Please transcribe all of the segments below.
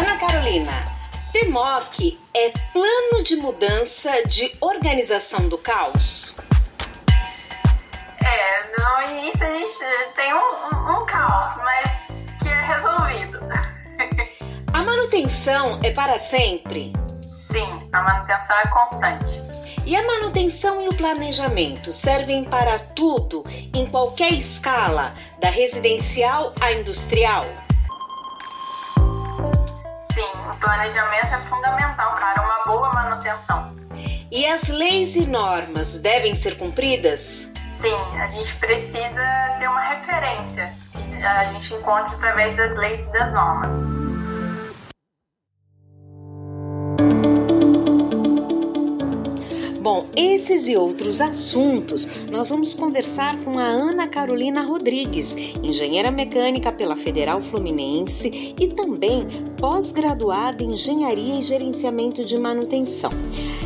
Ana Carolina, PMOC é Plano de Mudança de Organização do Caos? É, no início a gente tem um, um, um caos, mas que é resolvido. A manutenção é para sempre? Sim, a manutenção é constante. E a manutenção e o planejamento servem para tudo, em qualquer escala, da residencial à industrial? Planejamento é fundamental para uma boa manutenção. E as leis e normas devem ser cumpridas? Sim, a gente precisa ter uma referência. A gente encontra através das leis e das normas. Bom, esses e outros assuntos nós vamos conversar com a Ana Carolina Rodrigues, engenheira mecânica pela Federal Fluminense e também pós-graduada em Engenharia e Gerenciamento de Manutenção.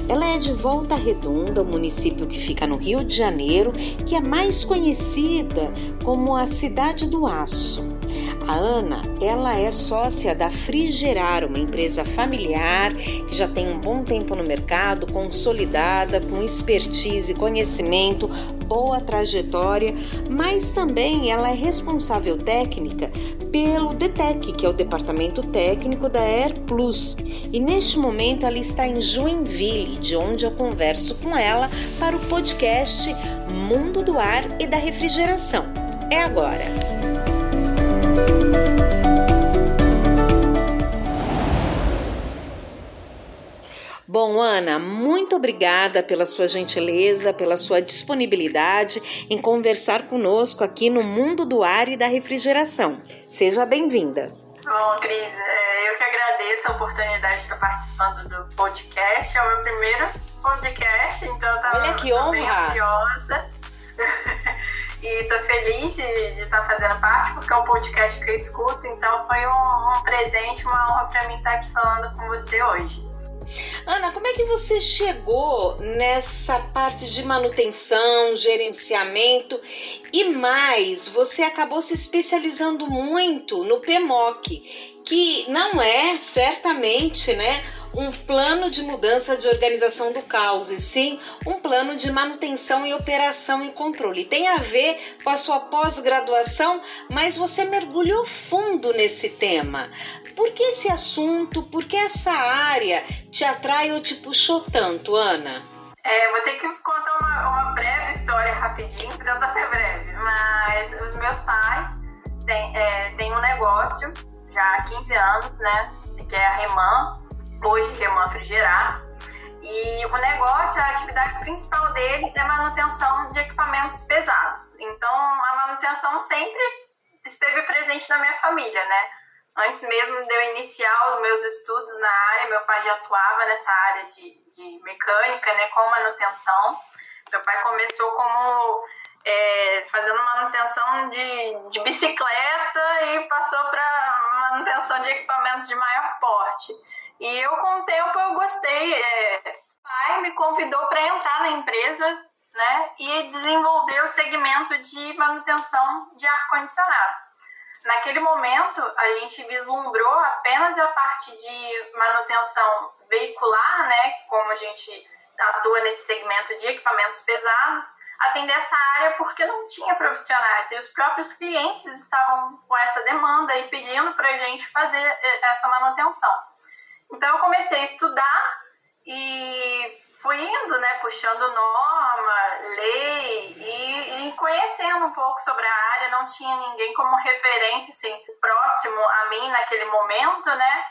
Ela é de Volta Redonda, o município que fica no Rio de Janeiro, que é mais conhecida como a Cidade do Aço. A Ana, ela é sócia da Frigerar, uma empresa familiar que já tem um bom tempo no mercado, consolidada, com expertise, conhecimento, boa trajetória, mas também ela é responsável técnica pelo DETEC, que é o Departamento Técnico da Air Plus. E neste momento ela está em Joinville, de onde eu converso com ela para o podcast Mundo do Ar e da Refrigeração. É agora! Bom, Ana, muito obrigada pela sua gentileza, pela sua disponibilidade em conversar conosco aqui no Mundo do Ar e da Refrigeração. Seja bem-vinda. Bom, Cris, é, eu que agradeço a oportunidade de estar participando do podcast. É o meu primeiro podcast, então eu estava Olha que honra! bem ansiosa. e tô feliz de, estar tá fazendo parte, porque é um podcast que eu escuto, então foi um, um presente, uma honra para mim estar aqui falando com você hoje. Ana, como é que você chegou nessa parte de manutenção, gerenciamento? E mais, você acabou se especializando muito no PMOC, que não é certamente, né, um plano de mudança de organização do caos, e sim um plano de manutenção e operação e controle. Tem a ver com a sua pós-graduação, mas você mergulhou fundo nesse tema. Por que esse assunto, por que essa área te atrai ou te puxou tanto, Ana? É, vou ter que contar uma, uma breve história rapidinho, tentar ser breve, mas os meus pais têm, é, têm um negócio já há 15 anos, né, que é a Reman, hoje Reman Frigerar. E o negócio, a atividade principal dele é manutenção de equipamentos pesados. Então, a manutenção sempre esteve presente na minha família, né? Antes mesmo de eu iniciar os meus estudos na área, meu pai já atuava nessa área de, de mecânica, né, com manutenção. Meu pai começou como é, fazendo manutenção de, de bicicleta e passou para manutenção de equipamentos de maior porte. E eu, com o tempo, eu gostei. É, pai me convidou para entrar na empresa né, e desenvolver o segmento de manutenção de ar-condicionado. Naquele momento, a gente vislumbrou apenas a parte de manutenção veicular, né, como a gente atua nesse segmento de equipamentos pesados, atender essa área porque não tinha profissionais e os próprios clientes estavam com essa demanda e pedindo para a gente fazer eh, essa manutenção. Então eu comecei a estudar e fui indo, né, puxando norma, lei e, e, conhecendo um pouco sobre a área. Não tinha ninguém como referência, assim, próximo a mim naquele momento, né?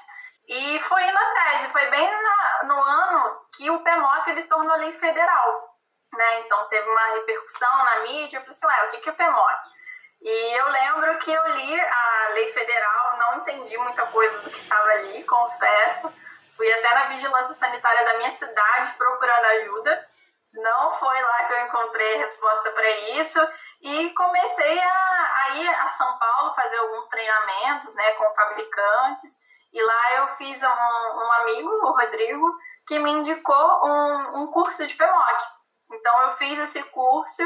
E fui indo atrás. E foi bem na, no ano que o PMOC ele tornou lei federal né? Então teve uma repercussão na mídia. Eu falei assim, ué, o que é PMOC? E eu lembro que eu li a lei federal, não entendi muita coisa do que estava ali, confesso. Fui até na vigilância sanitária da minha cidade procurando ajuda. Não foi lá que eu encontrei resposta para isso. E comecei a, a ir a São Paulo fazer alguns treinamentos né, com fabricantes. E lá eu fiz um, um amigo, o Rodrigo, que me indicou um, um curso de PMOC. Então eu fiz esse curso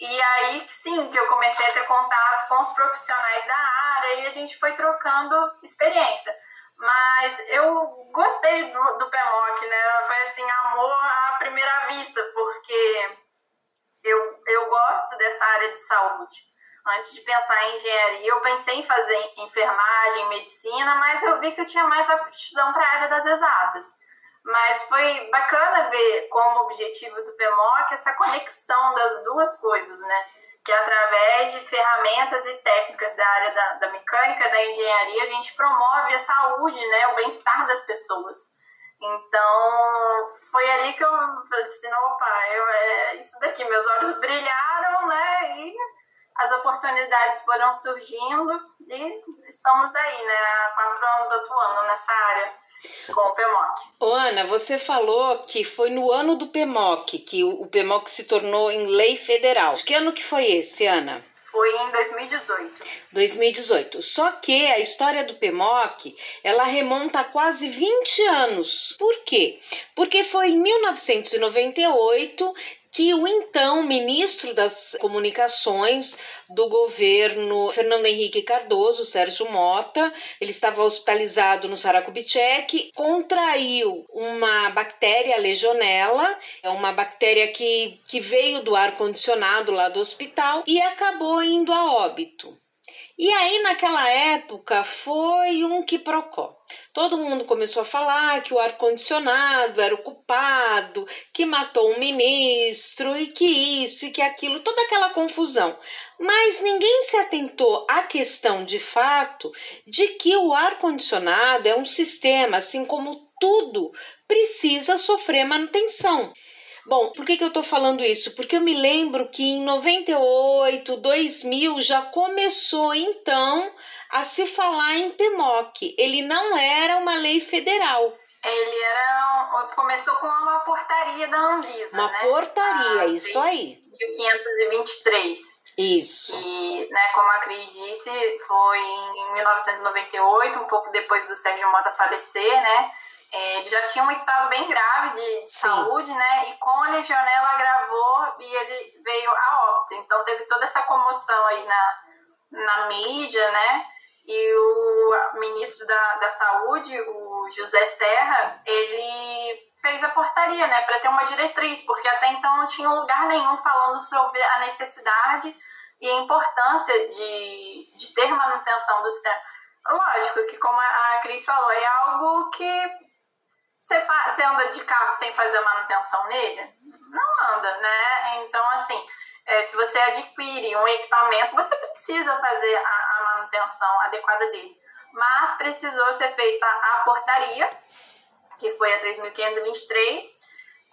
e aí sim que eu comecei a ter contato com os profissionais da área e a gente foi trocando experiência. Mas eu gostei do, do PEMOC, né? Foi assim, amor à primeira vista, porque eu, eu gosto dessa área de saúde. Antes de pensar em engenharia, eu pensei em fazer enfermagem, medicina, mas eu vi que eu tinha mais aptidão para a área das exatas. Mas foi bacana ver como objetivo do PMOC essa conexão das duas coisas, né? Que através de ferramentas e técnicas da área da, da mecânica, da engenharia, a gente promove a saúde, né? O bem-estar das pessoas. Então, foi ali que eu falei assim, opa, eu, é isso daqui, meus olhos brilharam, né? E as oportunidades foram surgindo e estamos aí, né? Há quatro anos atuando nessa área com o PMOC. Ô Ana, você falou que foi no ano do PMOC que o PMOC se tornou em lei federal. Que ano que foi esse, Ana? Foi em 2018. 2018. Só que a história do PMOC, ela remonta a quase 20 anos. Por quê? Porque foi em 1998 que o então ministro das Comunicações do governo Fernando Henrique Cardoso, Sérgio Mota, ele estava hospitalizado no Saracubitec, contraiu uma bactéria legionela, é uma bactéria que, que veio do ar condicionado lá do hospital e acabou indo a óbito. E aí, naquela época, foi um quiprocó. Todo mundo começou a falar que o ar-condicionado era o culpado, que matou um ministro e que isso e que aquilo, toda aquela confusão. Mas ninguém se atentou à questão de fato de que o ar-condicionado é um sistema, assim como tudo, precisa sofrer manutenção. Bom, por que, que eu estou falando isso? Porque eu me lembro que em 98, 2000 já começou então a se falar em PMOC. Ele não era uma lei federal. Ele era. Começou com uma portaria da Anvisa. Uma né? portaria, isso aí. 1523. Isso. E, né, como a Cris disse, foi em 1998, um pouco depois do Sérgio Mota falecer, né? É, ele já tinha um estado bem grave de, de saúde, né? E com a legionela agravou e ele veio a óbito. Então teve toda essa comoção aí na, na mídia, né? E o ministro da, da Saúde, o José Serra, ele fez a portaria, né, para ter uma diretriz, porque até então não tinha lugar nenhum falando sobre a necessidade e a importância de, de ter manutenção do sistema. Lógico que, como a Cris falou, é algo que você, você anda de carro sem fazer manutenção nele? Não anda, né? Então, assim, é, se você adquire um equipamento, você precisa fazer a, a manutenção adequada dele. Mas precisou ser feita a portaria, que foi a 3.523,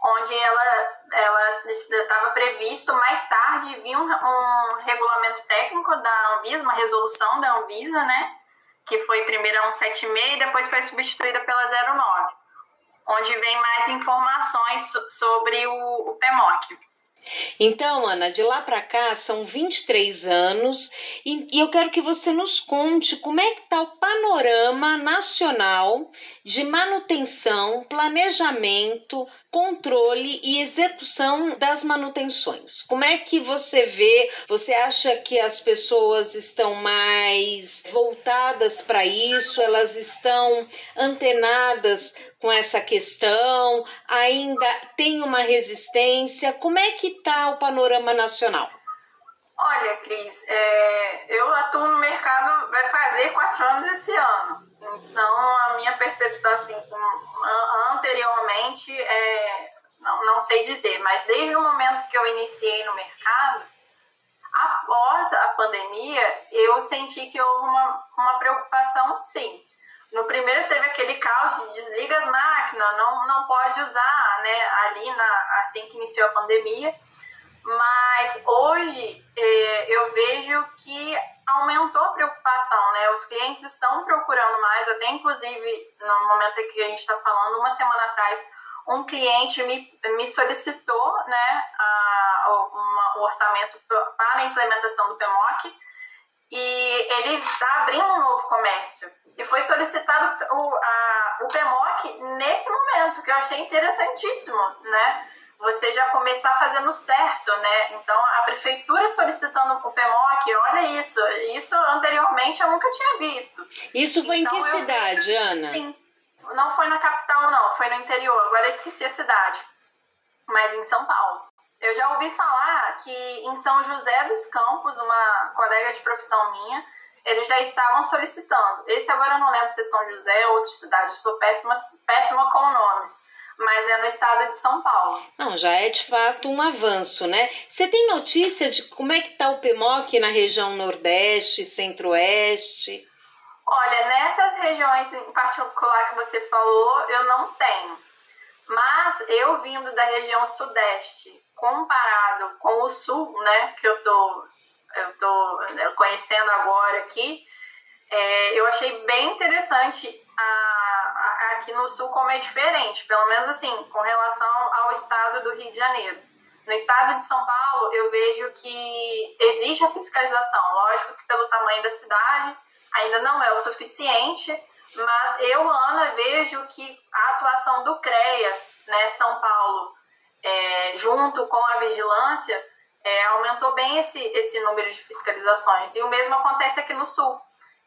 onde ela ela estava previsto mais tarde vir um, um, regulamento técnico da Anvisa, uma resolução da Anvisa, né? Que foi primeiro a 176 e depois foi substituída pela 09 onde vem mais informações sobre o, o PMOC. Então, Ana, de lá para cá são 23 anos e, e eu quero que você nos conte como é que está o panorama nacional de manutenção, planejamento, controle e execução das manutenções. Como é que você vê? Você acha que as pessoas estão mais voltadas para isso? Elas estão antenadas com essa questão? Ainda tem uma resistência? Como é que está o panorama nacional? Olha, Cris, é, eu atuo no mercado, vai fazer quatro anos esse ano. Então, a minha percepção, assim, anteriormente, é, não, não sei dizer, mas desde o momento que eu iniciei no mercado, após a pandemia, eu senti que houve uma, uma preocupação, sim. No primeiro teve aquele caos de desliga as máquinas, não, não pode usar, né, ali na, assim que iniciou a pandemia. Mas hoje é, eu vejo que aumentou a preocupação, né? Os clientes estão procurando mais, até inclusive no momento que a gente está falando, uma semana atrás, um cliente me, me solicitou, né, a, uma, um orçamento para a implementação do PMOC e ele está abrindo um novo comércio. E foi solicitado o, a, o PMOC nesse momento, que eu achei interessantíssimo, né? você já começar fazendo certo, né? Então, a prefeitura solicitando o PMOC, olha isso, isso anteriormente eu nunca tinha visto. Isso foi então, em que cidade, vejo, Ana? Sim, não foi na capital, não, foi no interior, agora eu esqueci a cidade, mas em São Paulo. Eu já ouvi falar que em São José dos Campos, uma colega de profissão minha, eles já estavam solicitando. Esse agora eu não lembro se é São José ou outra cidade, eu sou péssima, péssima com nomes mas é no estado de São Paulo. Não, já é de fato um avanço, né? Você tem notícia de como é que está o PMOC na região Nordeste, Centro-Oeste? Olha, nessas regiões em particular que você falou, eu não tenho. Mas eu vindo da região Sudeste, comparado com o Sul, né, que eu tô, eu tô conhecendo agora aqui, é, eu achei bem interessante a aqui no sul como é diferente, pelo menos assim, com relação ao estado do Rio de Janeiro. No estado de São Paulo, eu vejo que existe a fiscalização, lógico que pelo tamanho da cidade ainda não é o suficiente, mas eu, Ana, vejo que a atuação do CREA, né, São Paulo, é, junto com a vigilância, é, aumentou bem esse, esse número de fiscalizações. E o mesmo acontece aqui no Sul,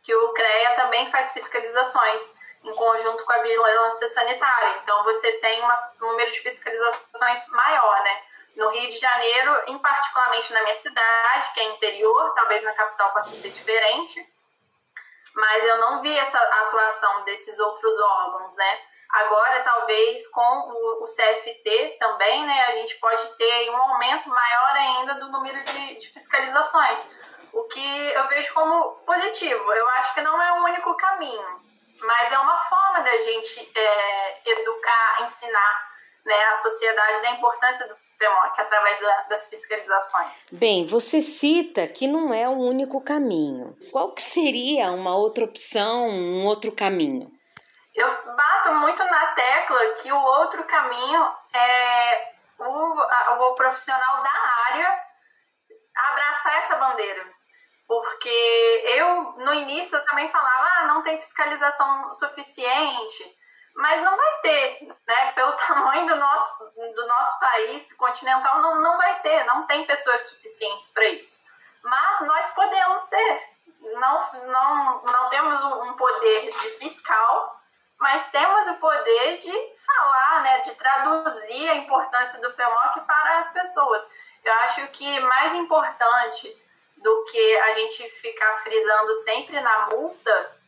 que o CREA também faz fiscalizações em conjunto com a vigilância sanitária. Então, você tem um número de fiscalizações maior, né? No Rio de Janeiro, em particularmente na minha cidade, que é interior, talvez na capital possa ser diferente, mas eu não vi essa atuação desses outros órgãos, né? Agora, talvez com o, CFT também, né, a gente pode ter um aumento maior ainda do número de, de fiscalizações, o que eu vejo como positivo. Eu acho que não é o único caminho, mas é uma forma da gente é, educar, ensinar né, a sociedade da importância do PMOC através da, das fiscalizações. Bem, você cita que não é o único caminho. Qual que seria uma outra opção, um outro caminho? Eu bato muito na tecla que o outro caminho é o, a, o profissional da área abraçar essa bandeira porque eu, no início, eu também falava, ah, não tem fiscalização suficiente, mas não vai ter, né? Pelo tamanho do nosso, do nosso país continental, não, não vai ter, não tem pessoas suficientes para isso. Mas nós podemos ser. Não, não, não temos um poder de fiscal, mas temos o poder de falar, né, de traduzir a importância do PMOC para as pessoas. Eu acho que mais importante do que a gente ficar frisando sempre na multa,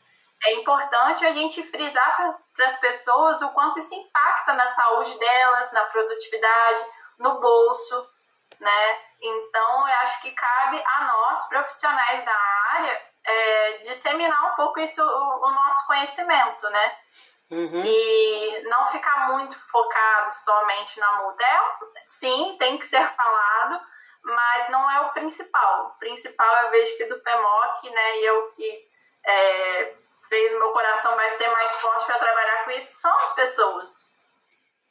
é importante a gente frisar para as pessoas o quanto isso impacta na saúde delas, na produtividade, no bolso, né? Então, eu acho que cabe a nós, profissionais da área, é, disseminar um pouco isso, o, o nosso conhecimento, né? Uhum. E não ficar muito focado somente na multa. É, sim, tem que ser falado, mas não é o principal. O principal eu vejo que do PMOC, né, e é o que é, fez o meu coração bater mais forte para trabalhar com isso, são as pessoas.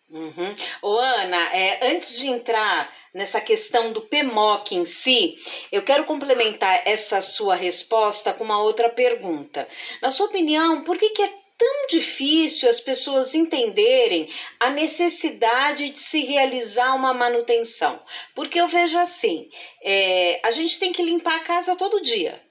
Uhum. Ô, Ana, é, antes de entrar nessa questão do PMOC em si, eu quero complementar essa sua resposta com uma outra pergunta. Na sua opinião, por que, que é tão difícil as pessoas entenderem a necessidade de se realizar uma manutenção. Porque eu vejo assim: é, a gente tem que limpar a casa todo dia.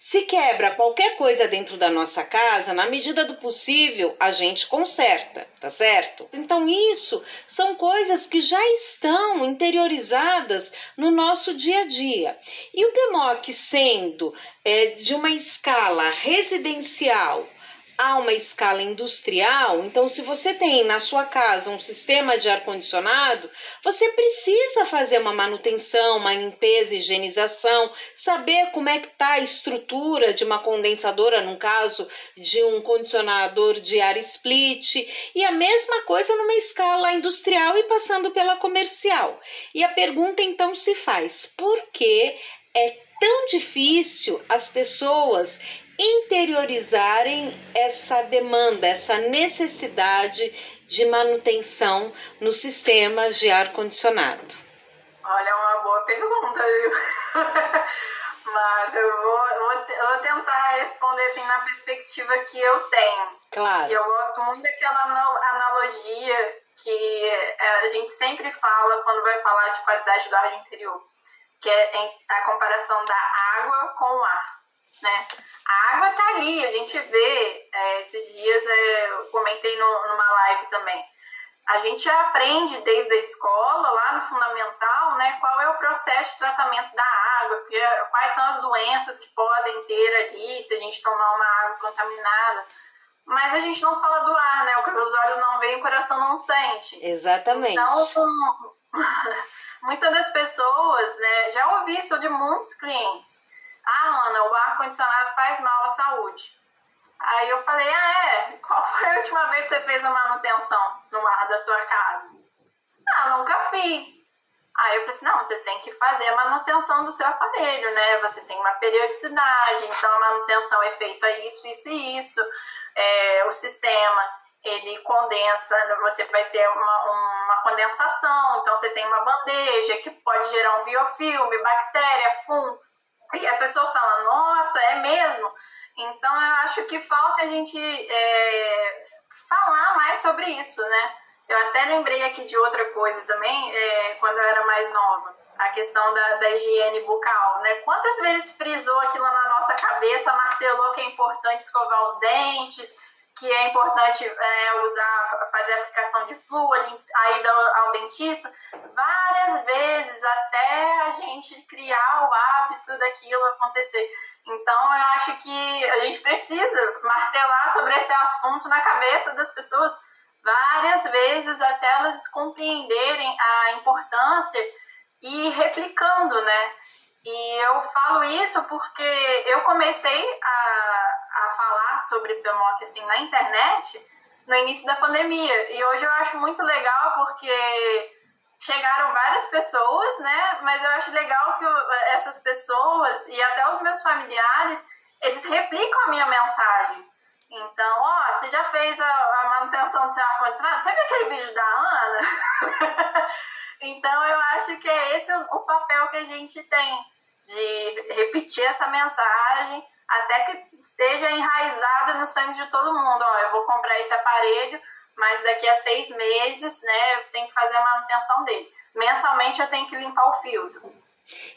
Se quebra qualquer coisa dentro da nossa casa, na medida do possível, a gente conserta, tá certo? Então, isso são coisas que já estão interiorizadas no nosso dia a dia. E o PMOC sendo é, de uma escala residencial a uma escala industrial, então se você tem na sua casa um sistema de ar condicionado, você precisa fazer uma manutenção, uma limpeza, higienização, saber como é que está a estrutura de uma condensadora, no caso de um condicionador de ar split, e a mesma coisa numa escala industrial e passando pela comercial. E a pergunta então se faz: por que é tão difícil as pessoas interiorizarem essa demanda, essa necessidade de manutenção nos sistemas de ar condicionado? Olha, é uma boa pergunta, viu? Mas eu vou, vou, vou, tentar responder assim na perspectiva que eu tenho. Claro. E eu gosto muito daquela analogia que é, a gente sempre fala quando vai falar de qualidade do ar de interior, que é a comparação da água com o ar. Né? A água tá ali, a gente vê, é, esses dias é, eu comentei no, numa live também. A gente aprende desde a escola, lá no fundamental, né, qual é o processo de tratamento da água, quais são as doenças que podem ter ali se a gente tomar uma água contaminada. Mas a gente não fala do ar, né? Os olhos não veem, o coração não sente. Exatamente. Então, muitas das pessoas, né? Já ouvi isso de muitos clientes. Ah, Ana, o ar-condicionado faz mal à saúde. Aí eu falei, ah, é? Qual foi a última vez que você fez a manutenção no ar da sua casa? Ah, nunca fiz. Aí eu falei assim, não, você tem que fazer a manutenção do seu aparelho, né? Você tem uma periodicidade, então a manutenção é feita isso, isso e isso. É, o sistema, ele condensa, você vai ter uma, uma condensação, então você tem uma bandeja que pode gerar um biofilme, bactéria, fungo. E a pessoa fala, nossa, é mesmo? Então eu acho que falta a gente é, falar mais sobre isso, né? Eu até lembrei aqui de outra coisa também, é, quando eu era mais nova, a questão da, da higiene bucal, né? Quantas vezes frisou aquilo na nossa cabeça, martelou que é importante escovar os dentes, que é importante é, usar, fazer aplicação de flúor, a ida ao, ao dentista, várias vezes até a gente criar o hábito daquilo acontecer. Então, eu acho que a gente precisa martelar sobre esse assunto na cabeça das pessoas várias vezes até elas compreenderem a importância e replicando, né? E eu falo isso porque eu comecei a, a falar sobre PMOC assim, na internet no início da pandemia. E hoje eu acho muito legal porque chegaram várias pessoas, né? Mas eu acho legal que essas pessoas e até os meus familiares, eles replicam a minha mensagem. Então, ó, você já fez a, a manutenção do seu ar-condicionado? Viu aquele vídeo da Ana? então, eu acho que é esse o, o papel que a gente tem, de repetir essa mensagem até que esteja enraizado no sangue de todo mundo. Ó, eu vou comprar esse aparelho, mas daqui a seis meses, né, eu tenho que fazer a manutenção dele. Mensalmente eu tenho que limpar o filtro.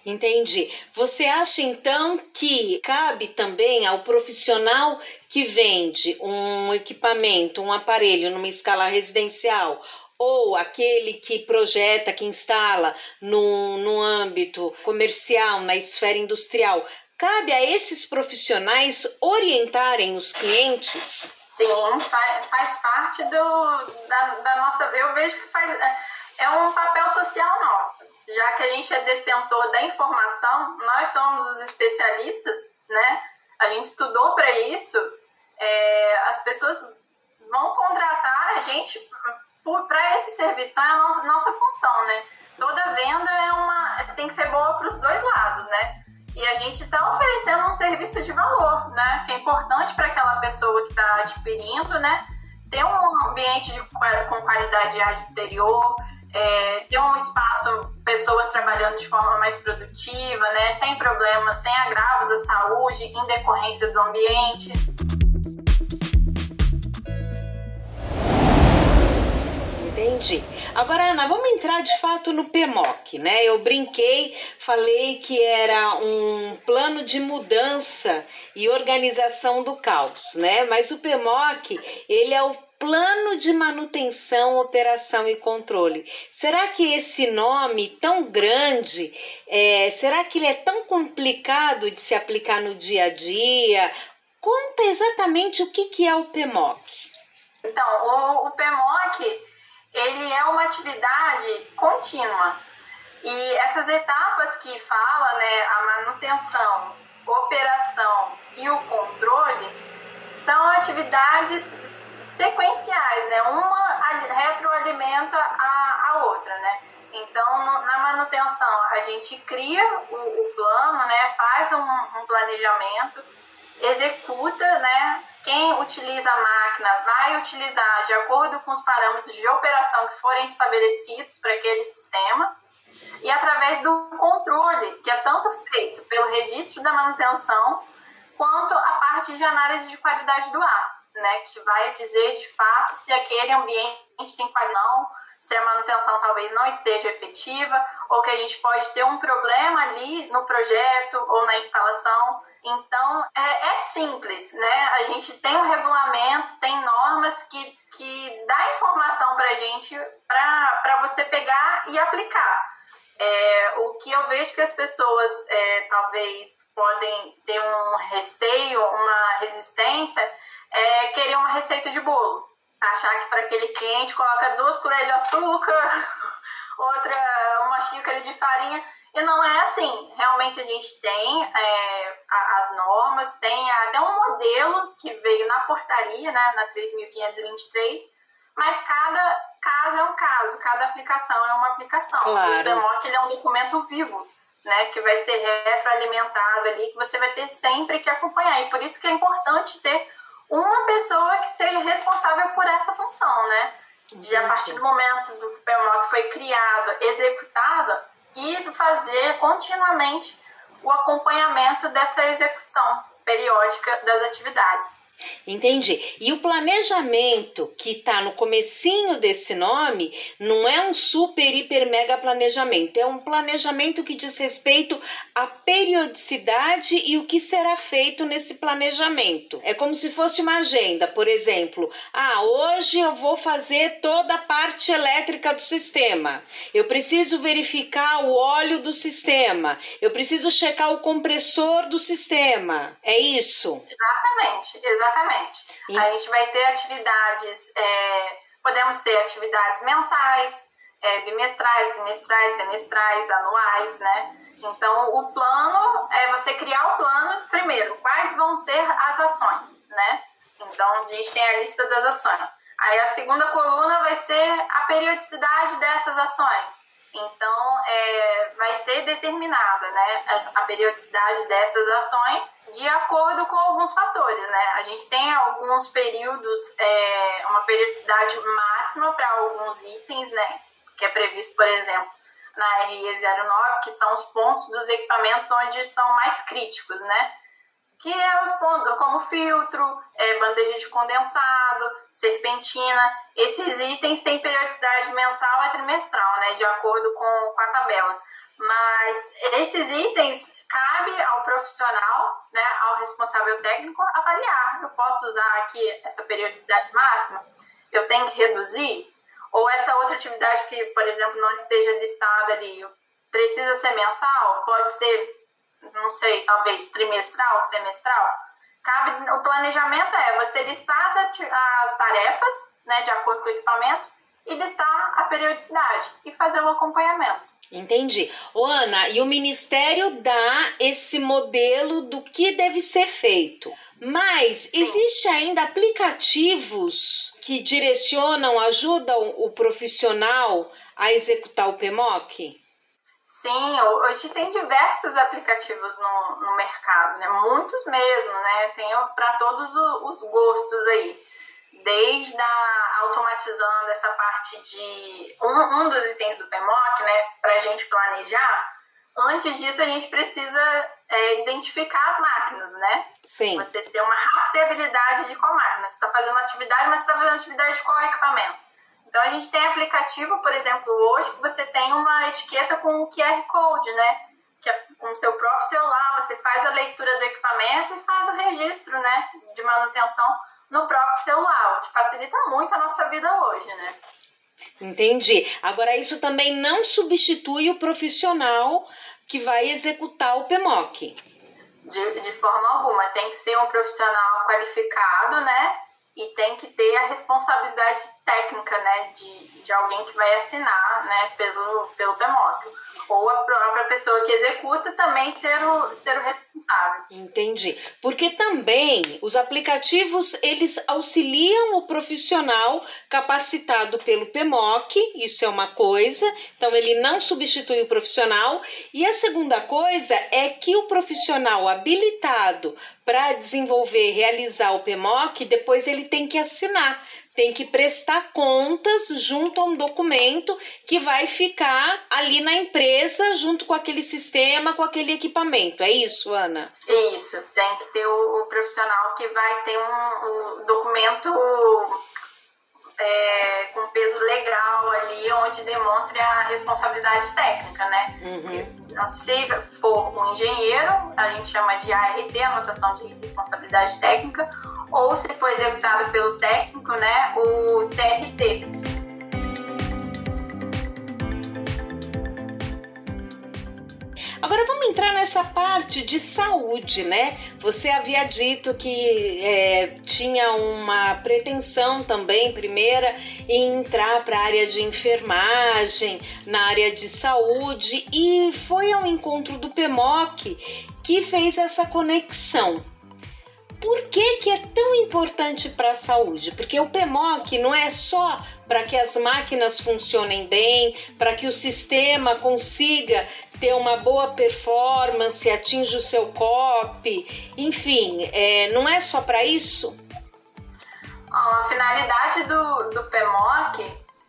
Entendi. Você acha então que cabe também ao profissional que vende um equipamento, um aparelho numa escala residencial ou aquele que projeta, que instala no, no âmbito comercial, na esfera industrial, cabe a esses profissionais orientarem os clientes? Sim, faz, parte do, da, da nossa. Eu vejo que faz é um papel social nosso, já que a gente é detentor da informação, nós somos os especialistas, né? A gente estudou para isso, é, as pessoas vão contratar a gente para esse serviço, então é a nossa, nossa função, né? Toda venda é uma, tem que ser boa para os dois lados, né? E a gente está oferecendo um serviço de valor, né? Que é importante para aquela pessoa que está adquirindo, né? Ter um ambiente de, com qualidade de ar interior, é, ter um espaço, pessoas trabalhando de forma mais produtiva, né, sem problemas, sem agravos à saúde, em decorrência do ambiente. Entendi. Agora, Ana, vamos entrar de fato no PMOC, né? Eu brinquei, falei que era um plano de mudança e organização do caos, né? Mas o PMOC, ele é o Plano de Manutenção, Operação e Controle. Será que esse nome tão grande, é, será que ele é tão complicado de se aplicar no dia a dia? Conta exatamente o que, que é o PMOC. Então, o, o PMOC, ele é uma atividade contínua. E essas etapas que fala, né, a manutenção, operação e o controle, são atividades sequenciais, né? Uma retroalimenta a, a outra, né? Então, na manutenção, a gente cria o, o plano, né? Faz um, um, planejamento, executa, né? Quem utiliza a máquina vai utilizar de acordo com os parâmetros de operação que forem estabelecidos para aquele sistema e através do controle, que é tanto feito pelo registro da manutenção quanto a parte de análise de qualidade do ar. né, que vai dizer de fato se aquele ambiente tem qualidade não, se a manutenção talvez não esteja efetiva, ou que a gente pode ter um problema ali no projeto ou na instalação. Então, é, é simples, né? A gente tem um regulamento, tem normas que, que dá informação para a gente para você pegar e aplicar. É, o que eu vejo que as pessoas é, talvez podem ter um receio, uma resistência, é querer uma receita de bolo. Achar que para aquele cliente coloca duas colheres de açúcar, outra uma xícara de farinha. E não é assim. Realmente a gente tem é, as normas, tem até um modelo que veio na portaria, né, na 3.523, mas cada caso é um caso, cada aplicação é uma aplicação. Claro. O DEMOC ele é um documento vivo, né, que vai ser retroalimentado ali, que você vai ter sempre que acompanhar. E por isso que é importante ter uma pessoa que seja responsável por essa função, né? De a partir do momento do que o PMOC foi criado, executado, e fazer continuamente o acompanhamento dessa execução periódica das atividades. Entendi. E o planejamento que está no comecinho desse nome não é um super, hiper, mega planejamento. É um planejamento que diz respeito à periodicidade e o que será feito nesse planejamento. É como se fosse uma agenda, por exemplo. Ah, hoje eu vou fazer toda a parte elétrica do sistema. Eu preciso verificar o óleo do sistema. Eu preciso checar o compressor do sistema. É isso? Exatamente, exatamente Exatamente. E... A gente vai ter atividades, é, podemos ter atividades mensais, é, bimestrais, trimestrais, semestrais, anuais, né? Então, o plano é você criar o plano, primeiro, quais vão ser as ações, né? Então, a gente tem a lista das ações. Aí, a segunda coluna vai ser a periodicidade dessas ações. Então, é, vai ser determinada né, a periodicidade dessas ações de acordo com alguns fatores. Né? A gente tem alguns períodos, é, uma periodicidade máxima para alguns itens, né, que é previsto, por exemplo, na RE 09, que são os pontos dos equipamentos onde são mais críticos, né? Que é os pontos, como filtro, é, bandeja de condensado, serpentina. Esses itens têm periodicidade mensal e trimestral, né, de acordo com, com a tabela. Mas esses itens cabe ao profissional, né, ao responsável técnico avaliar. Eu posso usar aqui essa periodicidade máxima? Eu tenho que reduzir? Ou essa outra atividade que, por exemplo, não esteja listada ali, precisa ser mensal? Pode ser não sei, talvez trimestral, semestral, cabe o planejamento é você listar as, as tarefas, né, de acordo com o equipamento e listar a periodicidade e fazer o acompanhamento. Entendi. Ô, Ana, e o Ministério dá esse modelo do que deve ser feito. Mas Sim. existe ainda aplicativos que direcionam, ajudam o profissional a executar o PMOC? Sim, hoje tem diversos aplicativos no, no mercado, né? Muitos mesmo, né? Tem para todos os gostos aí. Desde a automatizando essa parte de um, um dos itens do PMOC, né? Para a gente planejar. Antes disso, a gente precisa é, identificar as máquinas, né? Sim. Você ter uma rastreabilidade de qual máquina. Você está fazendo atividade, mas está fazendo atividade de qual equipamento. Então a gente tem aplicativo, por exemplo, hoje que você tem uma etiqueta com o QR Code, né? Que é com o seu próprio celular, você faz a leitura do equipamento e faz o registro, né, de manutenção no próprio celular, o que facilita muito a nossa vida hoje, né? Entendi. Agora, isso também não substitui o profissional que vai executar o PMOC. De, de forma alguma. Tem que ser um profissional qualificado, né? E tem que ter a responsabilidade técnica, né, de, de alguém que vai assinar, né, pelo, pelo PMOC. Ou a própria pessoa que executa também ser o, ser o responsável. Entendi. Porque também os aplicativos, eles auxiliam o profissional capacitado pelo PMOC, isso é uma coisa, então ele não substitui o profissional. E a segunda coisa é que o profissional habilitado para desenvolver, realizar o PMOC, depois ele tem que assinar, tem que prestar contas junto a um documento que vai ficar ali na empresa junto com aquele sistema, com aquele equipamento. É isso, Ana? Isso, tem que ter o, profissional que vai ter um, um documento é, com peso legal ali, onde demonstre a responsabilidade técnica, né? Uhum. Se for um engenheiro, a gente chama de ART, anotação de responsabilidade técnica, ou se for executado pelo técnico, né, o TRT. Agora vamos entrar nessa parte de saúde, né? Você havia dito que é, tinha uma pretensão também, primeira, em entrar para a área de enfermagem, na área de saúde, e foi ao encontro do PEMOC que fez essa conexão por que, que é tão importante para a saúde? Porque o PMOC não é só para que as máquinas funcionem bem, para que o sistema consiga ter uma boa performance, atinja o seu COP, enfim, é, não é só para isso? A finalidade do, do PMOC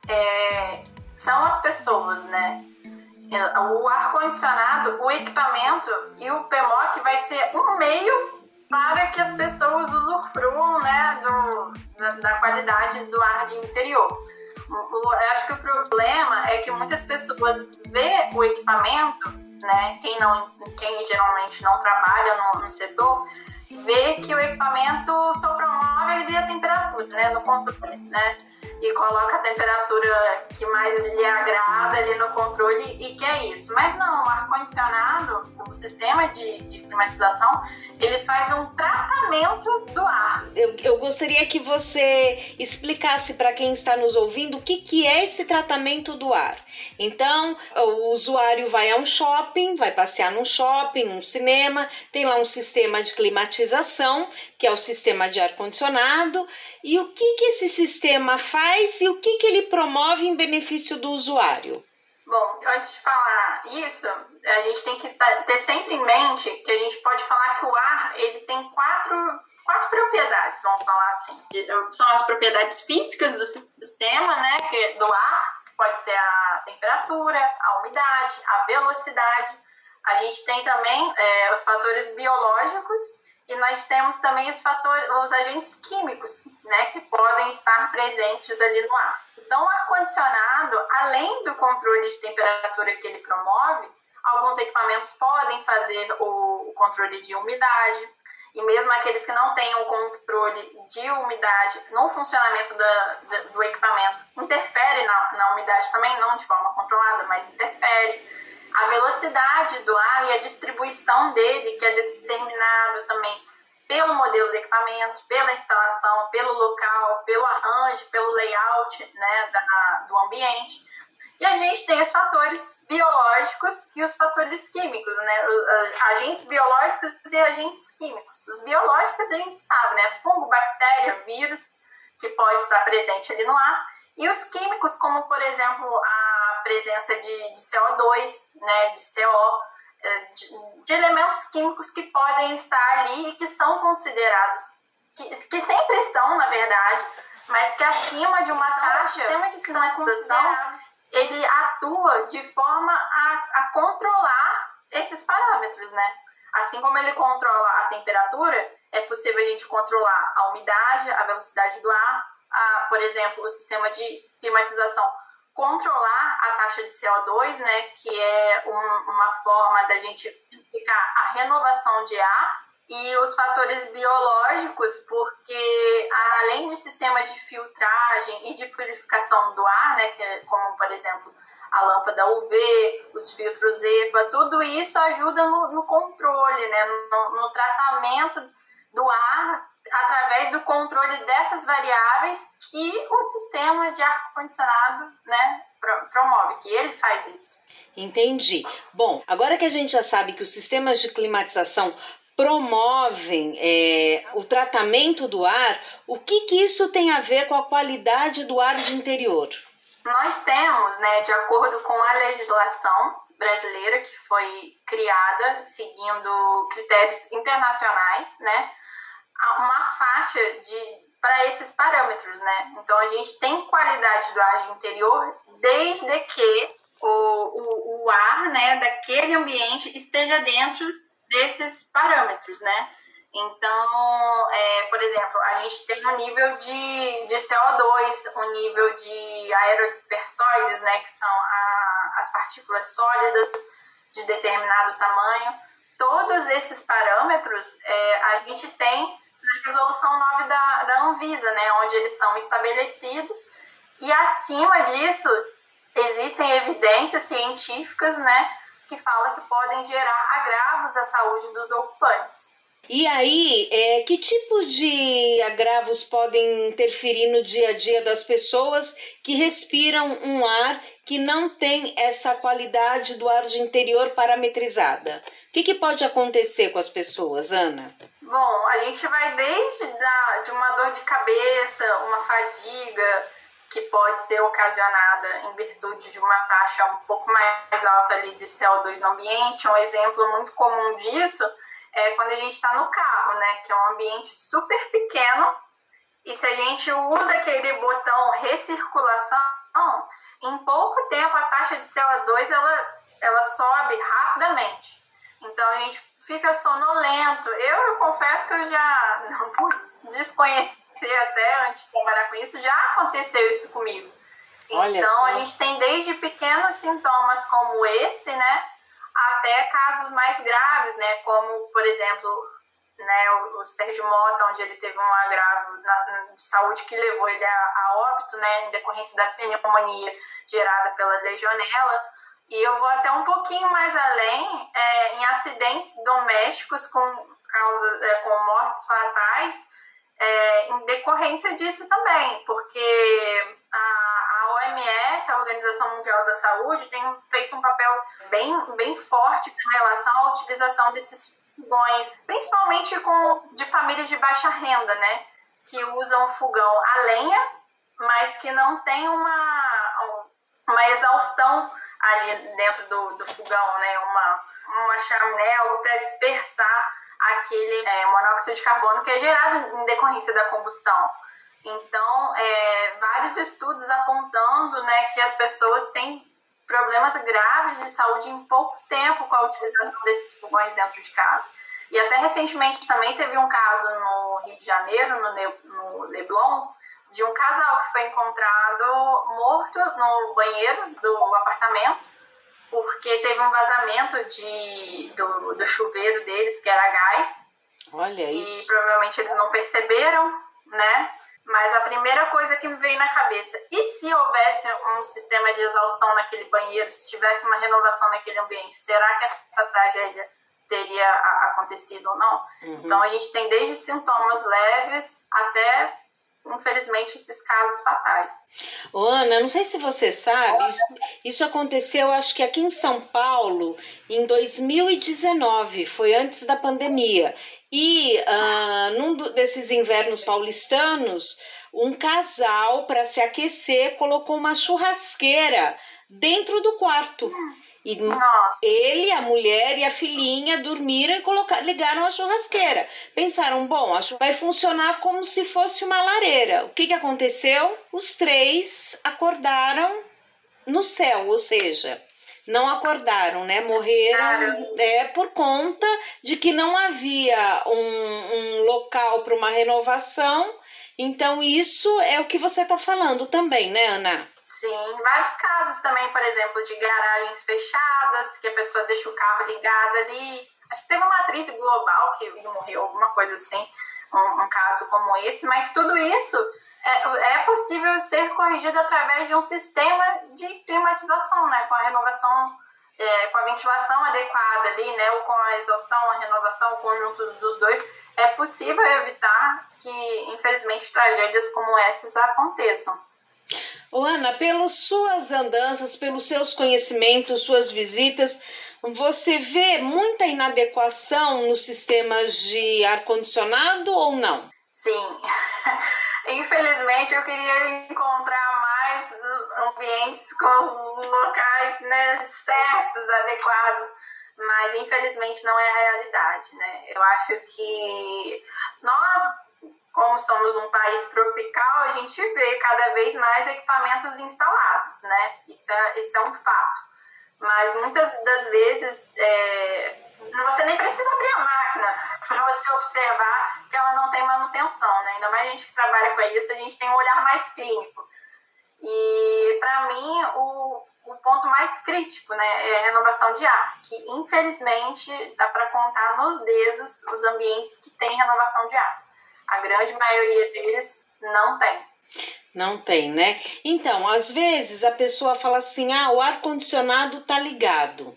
é, são as pessoas, né? O ar-condicionado, o equipamento e o PMOC vai ser um meio para que as pessoas usufruam né, do, da, da qualidade do ar de interior. Eu acho que o problema é que muitas pessoas vê o equipamento, né, quem, não, quem geralmente não trabalha no, no setor, vê que o equipamento só promove a temperatura, né, no controle, né? e coloca a temperatura que mais lhe agrada ali no controle e que é isso. Mas não, o ar-condicionado, o sistema de, de, climatização, ele faz um tratamento do ar. Eu, eu gostaria que você explicasse para quem está nos ouvindo o que, que é esse tratamento do ar. Então, o usuário vai a um shopping, vai passear num shopping, num cinema, tem lá um sistema de climatização, que é o sistema de ar-condicionado, e o que, que esse sistema faz e o que, que ele promove em benefício do usuário? Bom, antes de falar isso, a gente tem que ter sempre em mente que a gente pode falar que o ar ele tem quatro, quatro propriedades, vamos falar assim. São as propriedades físicas do sistema, né, que, do ar, pode ser a temperatura, a umidade, a velocidade. A gente tem também é, os fatores biológicos e nós temos também os fatores, os agentes químicos, né, que podem estar presentes ali no ar. Então, o ar-condicionado, além do controle de temperatura que ele promove, alguns equipamentos podem fazer o, o controle de umidade, e mesmo aqueles que não têm o controle de umidade no funcionamento da, da, do equipamento, interfere na, na umidade também, não de forma controlada, mas interfere a velocidade do ar e a distribuição dele, que é determinado também pelo modelo de equipamento, pela instalação, pelo local, pelo arranjo, pelo layout né, da, do ambiente. E a gente tem os fatores biológicos e os fatores químicos, né? Agentes biológicos e agentes químicos. Os biológicos a gente sabe, né? Fungo, bactéria, vírus, que pode estar presente ali no ar. E os químicos, como por exemplo a presença de, de CO2, né, de CO, é, de, de, elementos químicos que podem estar ali e que são considerados, que, que sempre estão, na verdade, mas que acima de uma taxa, o sistema de climatização, ele atua de forma a, a controlar esses parâmetros, né? Assim como ele controla a temperatura, é possível a gente controlar a umidade, a velocidade do ar, a, por exemplo, o sistema de climatização controlar a taxa de CO2, né, que é um, uma forma da gente ficar a renovação de ar e os fatores biológicos, porque além de sistemas de filtragem e de purificação do ar, né, que é como por exemplo a lâmpada UV, os filtros EPA, tudo isso ajuda no, no controle, né, no, no tratamento do ar através do controle dessas variáveis que o sistema de ar-condicionado né, promove, que ele faz isso. Entendi. Bom, agora que a gente já sabe que os sistemas de climatização promovem é, o tratamento do ar, o que, que isso tem a ver com a qualidade do ar de interior? Nós temos, né, de acordo com a legislação brasileira que foi criada seguindo critérios internacionais, né, uma faixa de para esses parâmetros, né? Então a gente tem qualidade do ar de interior desde que o, o, o ar, né, daquele ambiente esteja dentro desses parâmetros, né? Então, é, por exemplo, a gente tem um nível de, de CO2, um nível de aerodispersóides, né, que são a, as partículas sólidas de determinado tamanho. Todos esses parâmetros é, a gente tem resolução 9 da, da Anvisa, né, onde eles são estabelecidos, e acima disso existem evidências científicas né, que falam que podem gerar agravos à saúde dos ocupantes. E aí, é, que tipo de agravos podem interferir no dia a dia das pessoas que respiram um ar que não tem essa qualidade do ar de interior parametrizada? O que, que pode acontecer com as pessoas, Ana? Bom, a gente vai desde da, de uma dor de cabeça, uma fadiga, que pode ser ocasionada em virtude de uma taxa um pouco mais alta ali de CO2 no ambiente. Um exemplo muito comum disso é quando a gente está no carro, né? Que é um ambiente super pequeno. E se a gente usa aquele botão recirculação, em pouco tempo a taxa de CO2 ela, ela sobe rapidamente. Então a gente fica sonolento. Eu, eu confesso que eu já não desconhecer até antes de trabalhar com isso, já aconteceu isso comigo. Olha então só. a gente tem desde pequenos sintomas como esse, né? Até casos mais graves, né, como, por exemplo, né, o, o Sérgio Mota, onde ele teve um agravo na, de saúde que levou ele a, a, óbito, né, em decorrência da pneumonia gerada pela legionela. E eu vou até um pouquinho mais além, é, em acidentes domésticos com, causa, é, com mortes fatais, é, em decorrência disso também, porque a OMS, a Organização Mundial da Saúde, tem feito um papel bem, bem forte com relação à utilização desses fogões, principalmente com, de famílias de baixa renda, né? Que usam fogão a lenha, mas que não tem uma, uma exaustão ali dentro do, do fogão, né? Uma, uma chaminé, algo para dispersar aquele é, monóxido de carbono que é gerado em decorrência da combustão. Então, é, vários estudos apontando né, que as pessoas têm problemas graves de saúde em pouco tempo com a utilização desses fogões dentro de casa. E até recentemente também teve um caso no Rio de Janeiro, no, no Leblon, de um casal que foi encontrado morto no banheiro do apartamento, porque teve um vazamento de, do, do chuveiro deles, que era gás. Olha isso. E provavelmente eles não perceberam, né? Mas a primeira coisa que me veio na cabeça, e se houvesse um sistema de exaustão naquele banheiro, se tivesse uma renovação naquele ambiente, será que essa tragédia teria acontecido ou não? Uhum. Então a gente tem desde sintomas leves até infelizmente, esses casos fatais. Ô, Ana, não sei se você sabe, isso, isso, aconteceu, acho que aqui em São Paulo, em 2019, foi antes da pandemia. E uh, num desses invernos paulistanos, um casal, para se aquecer, colocou uma churrasqueira dentro do quarto. E Nossa. ele, a mulher e a filhinha dormiram e colocaram, ligaram a churrasqueira. Pensaram, bom, acho vai funcionar como se fosse uma lareira. O que, que aconteceu? Os três acordaram no céu, ou seja, não acordaram, né? Morreram é, por conta de que não havia um, um local para uma renovação. Então, isso é o que você está falando também, né, Ana? Sim, vários casos também, por exemplo, de garagens fechadas, que a pessoa deixa o carro ligado ali. Acho que teve uma atriz global que morreu, alguma coisa assim, um, um caso como esse, mas tudo isso é, é, possível ser corrigido através de um sistema de climatização, né? Com a renovação, é, com a ventilação adequada ali, né? Ou com a exaustão, a renovação, o conjunto dos dois. É possível evitar que, infelizmente, tragédias como essas aconteçam. Ô Ana, pelas suas andanças, pelos seus conhecimentos, suas visitas, você vê muita inadequação nos sistemas de ar-condicionado ou não? Sim. Infelizmente, eu queria encontrar mais ambientes com locais né, certos, adequados. mas infelizmente não é a realidade, né? Eu acho que nós, como somos um país tropical, a gente vê cada vez mais equipamentos instalados, né? Isso é, isso é um fato. Mas muitas das vezes é, você nem precisa abrir a máquina para você observar que ela não tem manutenção, né? Ainda mais a gente que trabalha com isso, a gente tem um olhar mais clínico. E para mim, o, o ponto mais crítico né, é a renovação de ar, que infelizmente dá para contar nos dedos os ambientes que têm renovação de ar. A grande maioria deles não tem. Não tem, né? Então, às vezes a pessoa fala assim: ah, o ar-condicionado tá ligado.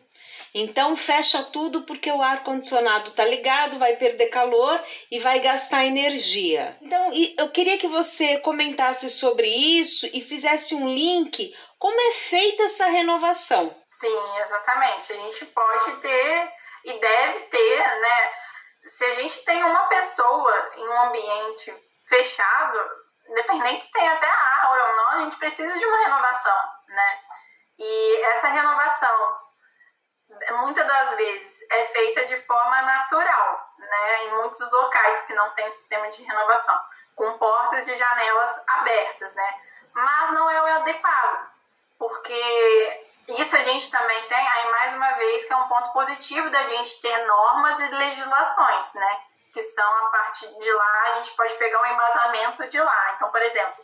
Então fecha tudo porque o ar condicionado tá ligado, vai perder calor e vai gastar energia. Então eu queria que você comentasse sobre isso e fizesse um link como é feita essa renovação. Sim, exatamente. A gente pode ter e deve ter, né? Se a gente tem uma pessoa em um ambiente fechado, independente se tem até ar ou não, a gente precisa de uma renovação, né? E essa renovação muitas das vezes é feita de forma natural, né? Em muitos locais que não tem sistema de renovação, com portas e janelas abertas, né? Mas não é o adequado, porque isso a gente também tem, aí mais uma vez, que é um ponto positivo da gente ter normas e legislações, né? Que são a partir de lá, a gente pode pegar um embasamento de lá. Então, por exemplo,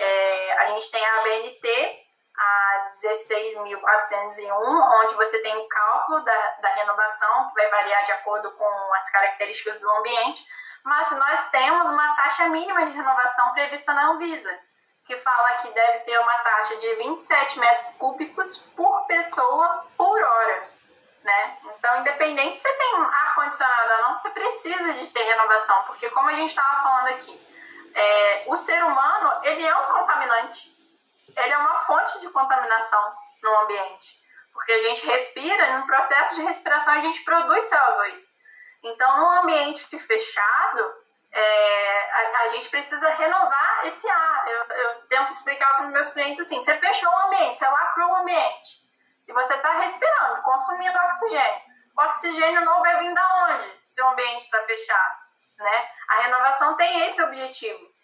é, a gente tem a ABNT, a 16.401, onde você tem o cálculo da, da renovação, que vai variar de acordo com as características do ambiente, mas nós temos uma taxa mínima de renovação prevista na Anvisa, que fala que deve ter uma taxa de 27 metros cúbicos por pessoa por hora. Né? Então, independente se você tem ar-condicionado ou não, você precisa de ter renovação, porque como a gente estava falando aqui, é, o ser humano ele é um contaminante ele é uma fonte de contaminação no ambiente. Porque a gente respira, no processo de respiração a gente produz CO2. Então, num ambiente fechado, é, a, a, gente precisa renovar esse ar. Eu, eu tento explicar para os meus clientes assim: você fechou o ambiente, você lacrou o ambiente, e você está respirando, consumindo oxigênio. O oxigênio não vai vir da onde se o ambiente está fechado? Né? A renovação tem esse objetivo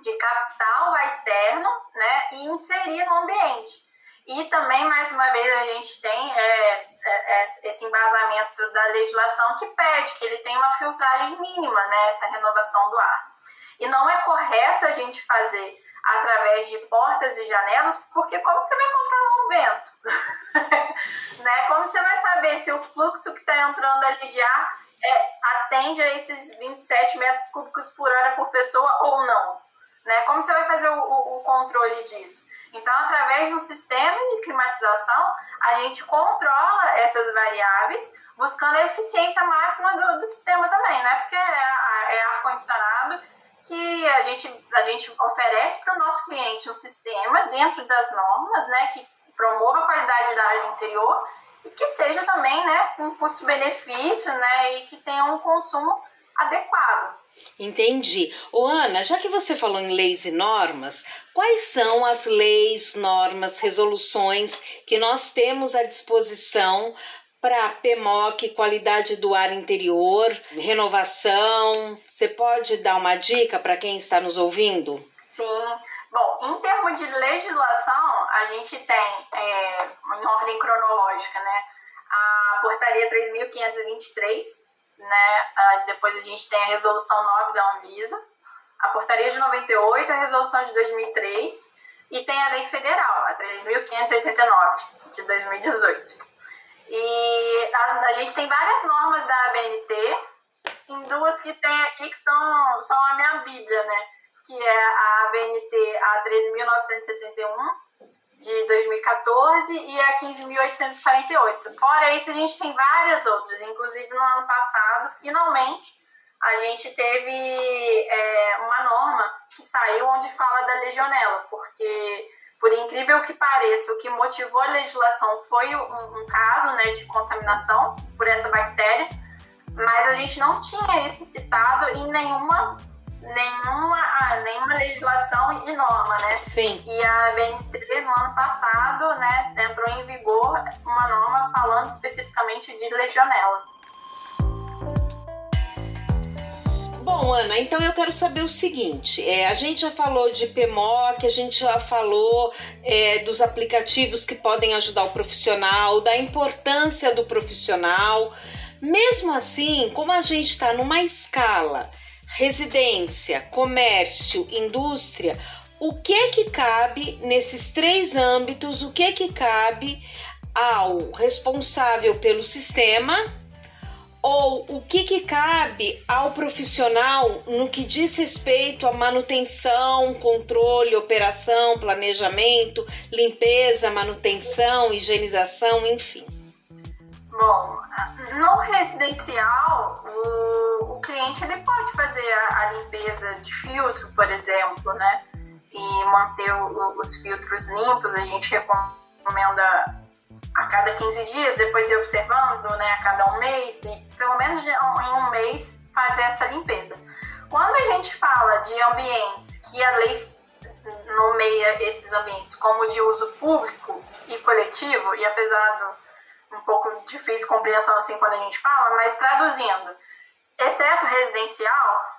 de captar o externo né, e inserir no ambiente. E também, mais uma vez, a gente tem é, esse embasamento da legislação que pede que ele tenha uma filtragem mínima, né, renovação do ar. E não é correto a gente fazer através de portas e janelas, porque como você vai controlar o vento? né? Como você vai saber se o fluxo que está entrando ali ar é, atende a esses 27 metros cúbicos por hora por pessoa ou não? Né? Como você vai fazer o, o, o controle disso? Então, através de um sistema de climatização, a gente controla essas variáveis, buscando a eficiência máxima do, do sistema também, né? Porque é, é ar-condicionado que a gente, a gente oferece para o nosso cliente um sistema dentro das normas, né? Que promova a qualidade da área interior e que seja também, né, com custo-benefício, né? E que tenha um consumo adequado. Entendi. Ô Ana, já que você falou em leis e normas, quais são as leis, normas, resoluções que nós temos à disposição para PMOC, qualidade do ar interior, renovação? Você pode dar uma dica para quem está nos ouvindo? Sim. Bom, em termos de legislação, a gente tem, é, em ordem cronológica, né, a Portaria 3.523, né? Uh, depois a gente tem a resolução 9 da Anvisa, a portaria de 98, a resolução de 2003 e tem a lei federal, a 3.589 de 2018. E a, a, gente tem várias normas da ABNT, tem duas que tem aqui que são, são a minha bíblia, né? Que é a ABNT a 13.971 de 2014 e a 15.848. Fora isso, a gente tem várias outras, inclusive no ano passado, finalmente, a gente teve é, uma norma que saiu onde fala da legionela, porque, por incrível que pareça, o que motivou a legislação foi um, um caso né, de contaminação por essa bactéria, mas a gente não tinha isso citado em nenhuma nenhuma, nenhuma legislação e norma, né? Sim. E a BNT, no ano passado, né, entrou em vigor uma norma falando especificamente de legionela. Bom, Ana, então eu quero saber o seguinte: é, a gente já falou de PMOC, a gente já falou é, dos aplicativos que podem ajudar o profissional, da importância do profissional. Mesmo assim, como a gente está numa escala residência, comércio, indústria, o que que cabe nesses três âmbitos? O que que cabe ao responsável pelo sistema? ou o que, que cabe ao profissional no que diz respeito à manutenção, controle, operação, planejamento, limpeza, manutenção, higienização, enfim? Bom, no residencial, o, o cliente ele pode fazer a, a, limpeza de filtro, por exemplo, né? E manter o, os filtros limpos. A gente recomenda a cada 15 dias, depois ir observando, né, a cada um mês, e pelo menos em um mês fazer essa limpeza. Quando a gente fala de ambientes que a lei nomeia esses ambientes como de uso público e coletivo, e apesar do um pouco difícil compreensão assim quando a gente fala, mas traduzindo, exceto residencial,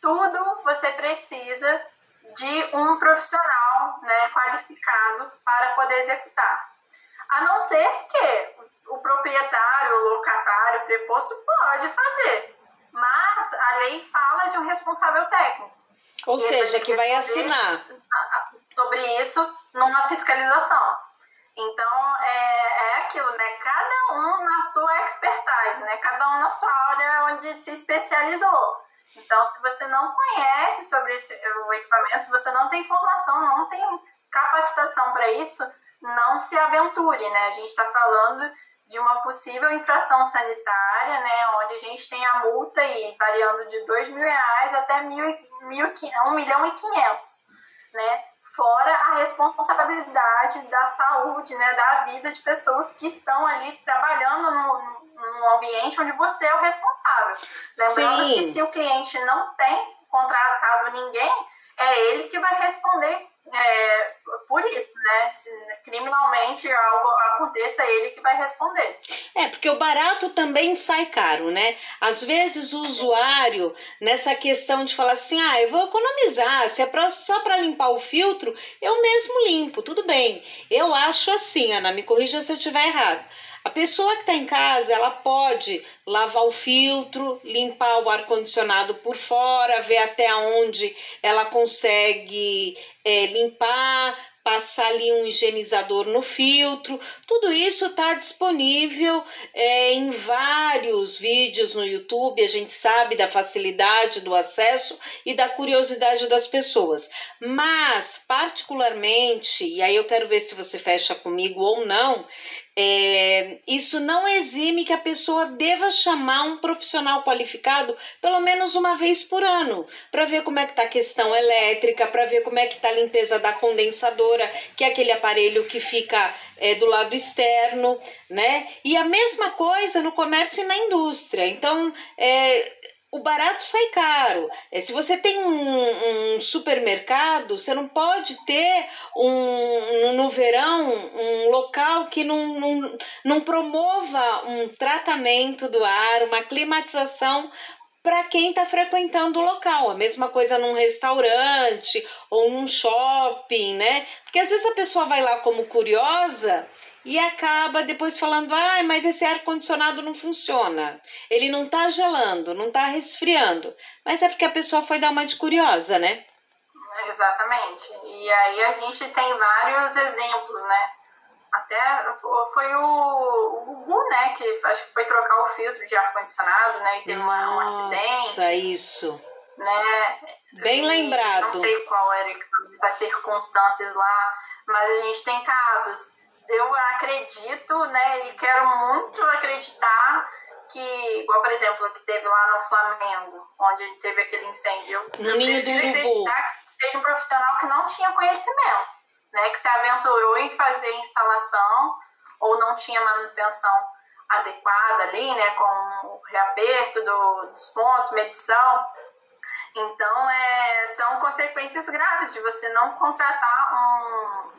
tudo você precisa de um profissional né, qualificado para poder executar. A não ser que o proprietário, o locatário, o preposto pode fazer. Mas a lei fala de um responsável técnico. Ou seja, que vai assinar. Sobre isso numa fiscalização. Então, é, é aquilo, né? Cada um na sua expertise, né? Cada um na sua área onde se especializou. Então, se você não conhece sobre esse, o equipamento, se você não tem formação, não tem capacitação para isso, não se aventure, né? A gente está falando de uma possível infração sanitária, né? Onde a gente tem a multa aí variando de dois mil reais até mil, mil, um milhão e quinhentos, né? Fora a responsabilidade da saúde, né? Da vida de pessoas que estão ali trabalhando no, no ambiente onde você é o responsável. Lembrando Sim. que se o cliente não tem contratado ninguém, é ele que vai responder é, por isso, né? Se criminalmente algo aconteça, é ele que vai responder. É, porque o barato também sai caro, né? Às vezes o usuário, nessa questão de falar assim, ah, eu vou economizar, se é pra, só para limpar o filtro, eu mesmo limpo, tudo bem. Eu acho assim, Ana, me corrija se eu estiver errado. A pessoa que está em casa, ela pode lavar o filtro, limpar o ar-condicionado por fora, ver até onde ela consegue é, limpar, passar ali um higienizador no filtro. Tudo isso está disponível é, em vários vídeos no YouTube. A gente sabe da facilidade do acesso e da curiosidade das pessoas. Mas, particularmente, e aí eu quero ver se você fecha comigo ou não, é, isso não exime que a pessoa deva chamar um profissional qualificado pelo menos uma vez por ano, para ver como é que está a questão elétrica, para ver como é que está a limpeza da condensadora, que é aquele aparelho que fica é, do lado externo, né? E a mesma coisa no comércio e na indústria. Então, é, o barato sai caro. É, se você tem um, um, supermercado, você não pode ter um, no verão um local que não, não, não promova um tratamento do ar, uma climatização para quem está frequentando o local. A mesma coisa num restaurante ou num shopping, né? Porque às vezes a pessoa vai lá como curiosa e acaba depois falando: ai, ah, mas esse ar-condicionado não funciona. Ele não está gelando, não está resfriando. Mas é porque a pessoa foi dar uma de curiosa, né? Exatamente. E aí a gente tem vários exemplos, né? Até foi o, o Gugu, né? Que acho que foi trocar o filtro de ar-condicionado, né? E teve Nossa, um acidente. Nossa, isso. Né? Bem e lembrado. Não sei qual era as circunstâncias lá, mas a gente tem casos. Eu acredito, né? E quero muito acreditar que, igual por exemplo, que teve lá no Flamengo, onde teve aquele incêndio. No ninho do urubu. que seja um profissional que não tinha conhecimento né, que se aventurou em fazer instalação ou não tinha manutenção adequada ali, né, com o reaperto do, dos pontos, medição. Então, é, são consequências graves de você não contratar um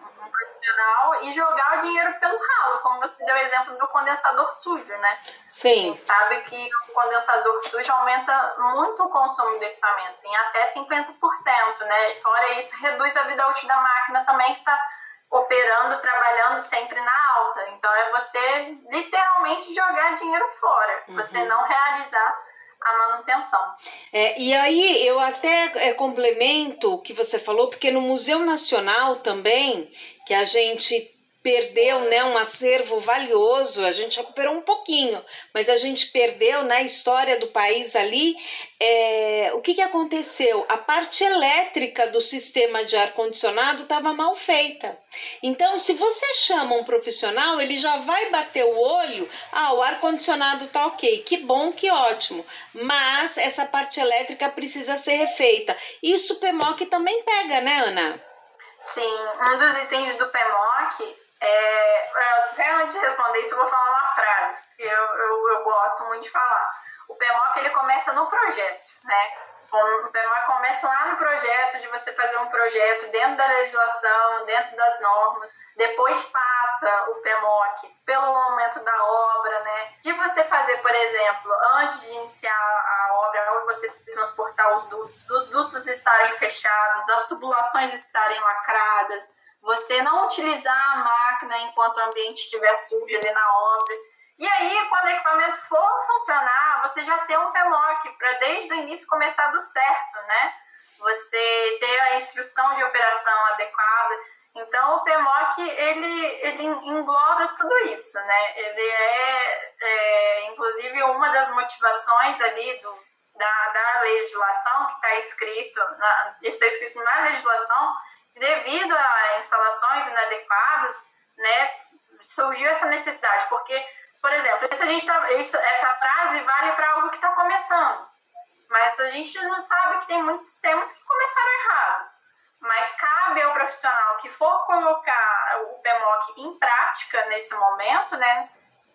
profissional e jogar o dinheiro pelo ralo, como você deu o exemplo do condensador sujo, né? Sim. A gente sabe que o condensador sujo aumenta muito o consumo do equipamento, em até 50%, né? E fora isso, reduz a vida útil da máquina também, que está operando, trabalhando sempre na alta. Então, é você literalmente jogar dinheiro fora, uhum. você não realizar a manutenção. É, e aí eu até é, complemento o que você falou, porque no Museu Nacional também, que a gente perdeu né, um acervo valioso, a gente recuperou um pouquinho, mas a gente perdeu na né, história do país ali. É, o que, que aconteceu? A parte elétrica do sistema de ar-condicionado estava mal feita. Então, se você chama um profissional, ele já vai bater o olho, ah, o ar-condicionado tá ok, que bom, que ótimo, mas essa parte elétrica precisa ser refeita. Isso o PMOC também pega, né, Ana? Sim, um dos itens do PMOC é, antes de responder isso, eu vou falar uma frase, que eu, eu, eu gosto muito de falar. O PMOC ele começa no projeto, né? O PMOC começa lá no projeto, de você fazer um projeto dentro da legislação, dentro das normas. Depois passa o PMOC pelo momento da obra, né? De você fazer, por exemplo, antes de iniciar a obra, você transportar os dutos, os dutos estarem fechados, as tubulações estarem lacradas, você não utilizar a máquina enquanto o ambiente estiver sujo ali na obra. E aí, quando o equipamento for funcionar, você já tem um PMOC para desde o início começar do certo, né? Você ter a instrução de operação adequada. Então, o PMOC, ele, ele engloba tudo isso, né? Ele é, é inclusive, uma das motivações ali do, da, da legislação que está escrito, está escrito na legislação, devido a instalações inadequadas, né, surgiu essa necessidade. Porque, por exemplo, isso a gente tá, isso, essa frase vale para algo que está começando, mas a gente não sabe que tem muitos sistemas que começaram errado. Mas cabe ao profissional que for colocar o PMOC em prática nesse momento, né,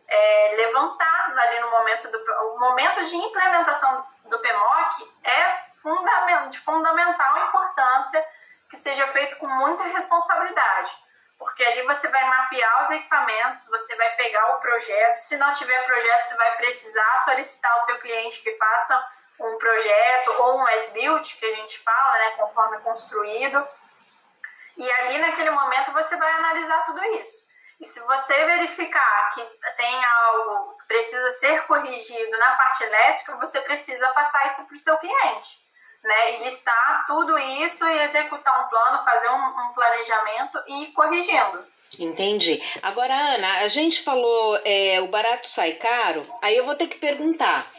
é, levantar ali no momento do o momento de implementação do PMOC é fundamental, de fundamental importância que seja feito com muita responsabilidade, porque ali você vai mapear os equipamentos, você vai pegar o projeto. Se não tiver projeto, você vai precisar solicitar ao seu cliente que faça um projeto ou um as-built, que a gente fala, né, conforme construído. E ali naquele momento você vai analisar tudo isso. E se você verificar que tem algo que precisa ser corrigido na parte elétrica, você precisa passar isso para o seu cliente né, e listar tudo isso e executar um plano, fazer um, um planejamento e ir corrigindo. Entendi. Agora, Ana, a gente falou é, o barato sai caro, aí eu vou ter que perguntar.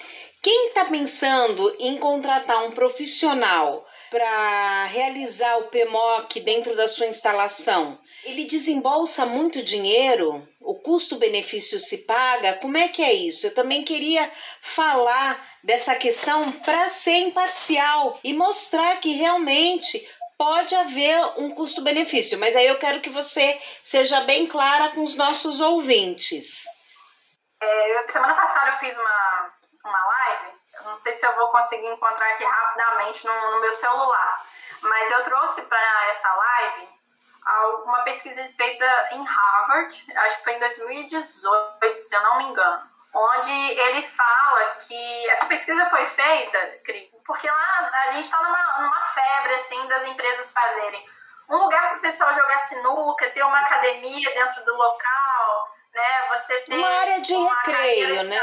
Quem está pensando em contratar um profissional para realizar o PMOC dentro da sua instalação, ele desembolsa muito dinheiro? O custo-benefício se paga? Como é que é isso? Eu também queria falar dessa questão para ser imparcial e mostrar que realmente pode haver um custo-benefício, mas aí eu quero que você seja bem clara com os nossos ouvintes. É, semana passada eu fiz uma, uma live não sei se eu vou conseguir encontrar aqui rapidamente no, no meu celular, mas eu trouxe para essa live uma pesquisa feita em Harvard, acho que foi em 2018, se eu não me engano, onde ele fala que essa pesquisa foi feita, porque lá a gente está numa, numa febre assim das empresas fazerem um lugar para o pessoal jogar sinuca, ter uma academia dentro do local, né? Você ter uma área de uma recreio, né?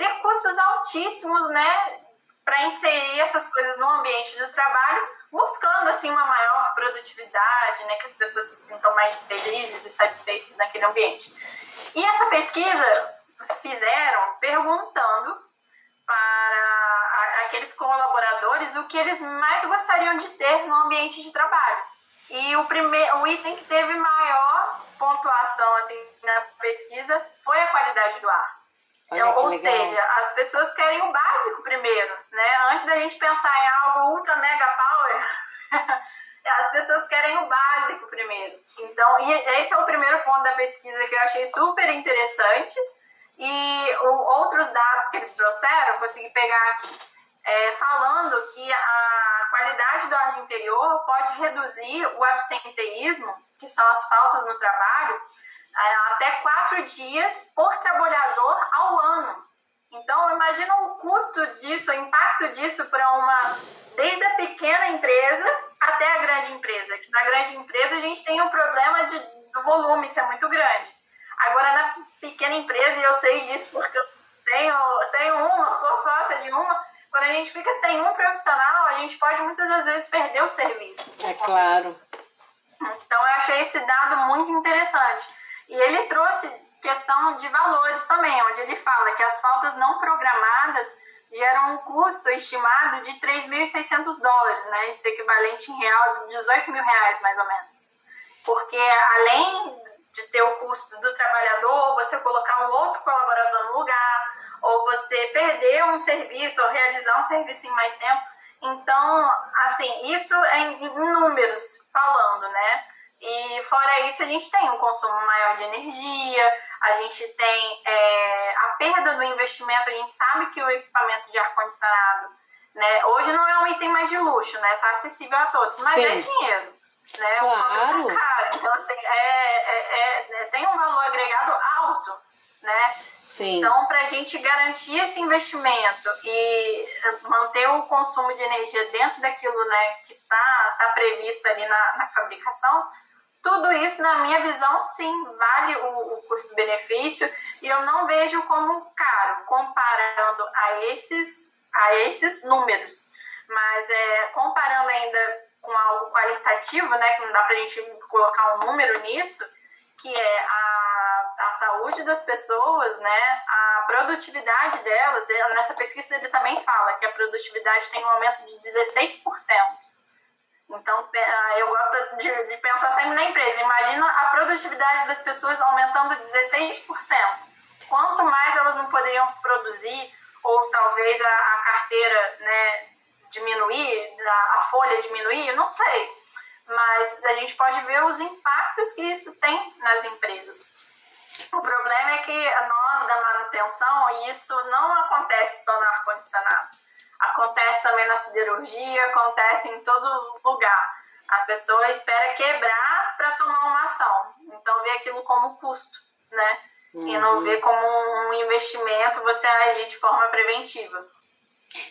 Ter custos altíssimos, né, para inserir essas coisas no ambiente do trabalho, buscando assim uma maior produtividade, né, que as pessoas se sintam mais felizes e satisfeitas naquele ambiente. E essa pesquisa fizeram perguntando para aqueles colaboradores o que eles mais gostariam de ter no ambiente de trabalho. E o primeiro, o item que teve maior pontuação assim na pesquisa foi a qualidade do ar. Olha, Ou seja, as pessoas querem o básico primeiro, né? Antes da gente pensar em algo ultra mega power, as pessoas querem o básico primeiro. Então, esse é o primeiro ponto da pesquisa que eu achei super interessante. E outros dados que eles trouxeram, consegui pegar aqui. é, falando que a qualidade do ar interior pode reduzir o absenteísmo, que são as faltas no trabalho, até quatro dias por trabalhador ao ano. Então, imagina o custo disso, o impacto disso para uma, desde a pequena empresa até a grande empresa. Que na grande empresa a gente tem um problema de, do volume ser muito grande. Agora, na pequena empresa, e eu sei disso porque eu tenho, tenho uma, sou sócia de uma, quando a gente fica sem um profissional, a gente pode muitas das vezes perder o serviço. É claro. Então, eu achei esse dado muito interessante. E ele trouxe questão de valores também, onde ele fala que as faltas não programadas geram um custo estimado de 3.600 dólares, né? Isso é equivalente em real de 18 mil reais, mais ou menos. Porque além de ter o custo do trabalhador, você colocar um outro colaborador no lugar, ou você perder um serviço, ou realizar um serviço em mais tempo. Então, assim, isso é em números falando, né? E fora isso, a gente tem um consumo maior de energia, a gente tem é, a perda do investimento, a gente sabe que o equipamento de ar-condicionado, né, hoje não é um item mais de luxo, né? Tá acessível a todos, mas é Sim. é dinheiro. Né? Claro. É caro. Então, assim, é, é, é, tem um valor agregado alto. Né? Sim. Então, para a gente garantir esse investimento e manter o consumo de energia dentro daquilo né, que está tá previsto ali na, na fabricação, tudo isso, na minha visão, sim, vale o, o custo-benefício e eu não vejo como caro, comparando a esses, a esses números. Mas é, comparando ainda com algo qualitativo, né, que não dá para a gente colocar um número nisso, que é a, a saúde das pessoas, né, a produtividade delas. Nessa pesquisa ele também fala que a produtividade tem um aumento de 16%. Então, ah, eu gosto de, de, pensar sempre na empresa. Imagina a produtividade das pessoas aumentando 16%. Quanto mais elas não poderiam produzir, ou talvez a, a carteira né, diminuir, a, a folha diminuir, não sei. Mas a gente pode ver os impactos que isso tem nas empresas. O problema é que nós, da manutenção, isso não acontece só no ar-condicionado acontece também na siderurgia, acontece em todo lugar. A pessoa espera quebrar para tomar uma ação. Então vê aquilo como custo, né? Uhum. E não uhum. vê como um investimento você agir de forma preventiva.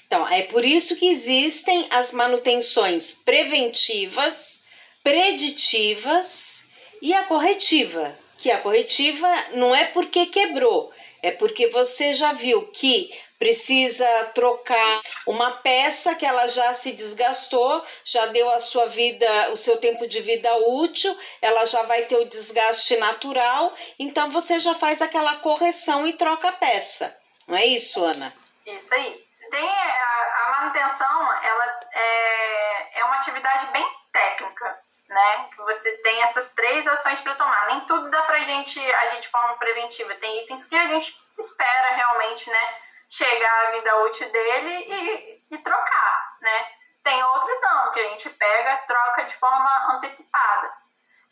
Então, é por isso que existem as manutenções preventivas, preditivas e a corretiva. Que a corretiva não é porque quebrou, é porque você já viu que precisa trocar uma peça que ela já se desgastou, já deu a sua vida, o seu tempo de vida útil, ela já vai ter o desgaste natural, então você já faz aquela correção e troca a peça. Não é isso, Ana? Isso aí. Tem a, a manutenção, ela é, é uma atividade bem técnica né? Que você tem essas três ações para tomar. Nem tudo dá pra gente agir de forma preventiva. Tem itens que a gente espera realmente, né? Chegar a vida útil dele e, e trocar, né? Tem outros não, que a gente pega, troca de forma antecipada.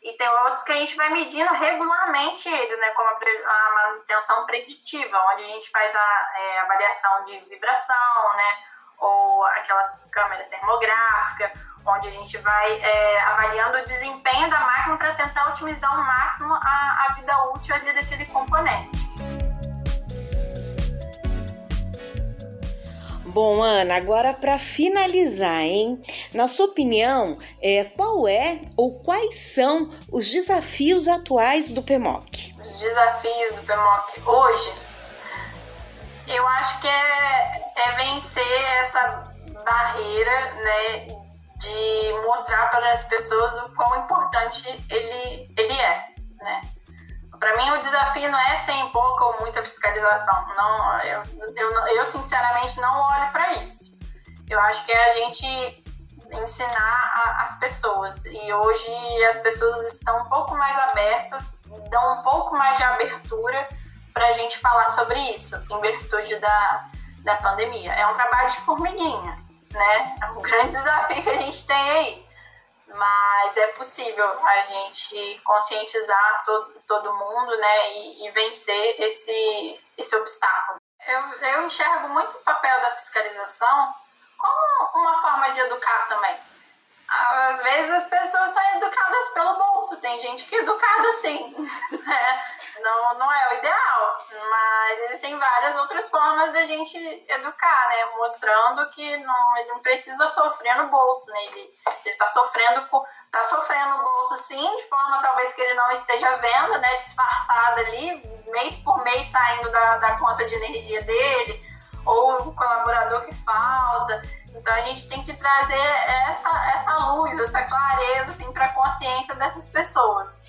E tem outros que a gente vai medindo regularmente ele, né? Como a, a manutenção preditiva, onde a gente faz a é, avaliação de vibração, né? Ou aquela câmera termográfica, onde a gente vai é, avaliando o desempenho da máquina para tentar otimizar ao máximo a, a vida útil ali daquele componente. Bom, Ana, agora para finalizar, hein? Na sua opinião, é, qual é ou quais são os desafios atuais do PMOC? Os desafios do PMOC hoje, eu acho que é, é vencer essa barreira, né, de mostrar para as pessoas o quão importante ele, ele é, né? Para mim, o desafio não é se tem pouca ou muita fiscalização. Não, eu, eu, eu sinceramente não olho para isso. Eu acho que é a gente ensinar a, as pessoas. E hoje as pessoas estão um pouco mais abertas, dão um pouco mais de abertura para a gente falar sobre isso, em virtude da, da pandemia. É um trabalho de formiguinha né? É um grande desafio que a gente tem aí. Mas é possível a gente conscientizar todo, todo mundo, né? E, e vencer esse, esse obstáculo. Eu, eu enxergo muito o papel da fiscalização como uma forma de educar também. Às vezes as pessoas são educadas pelo bolso, tem gente que é educada assim, né? não, não é o ideal, mas existem várias outras formas da gente educar, né? Mostrando que não, ele não precisa sofrer no bolso, né? Ele, ele tá sofrendo tá sofrendo no bolso sim, de forma talvez que ele não esteja vendo, né? Disfarçado ali, mês por mês saindo da, da conta de energia dele, ou o colaborador que falta. Então a gente tem que trazer essa, essa luz, essa clareza assim, para a consciência dessas pessoas.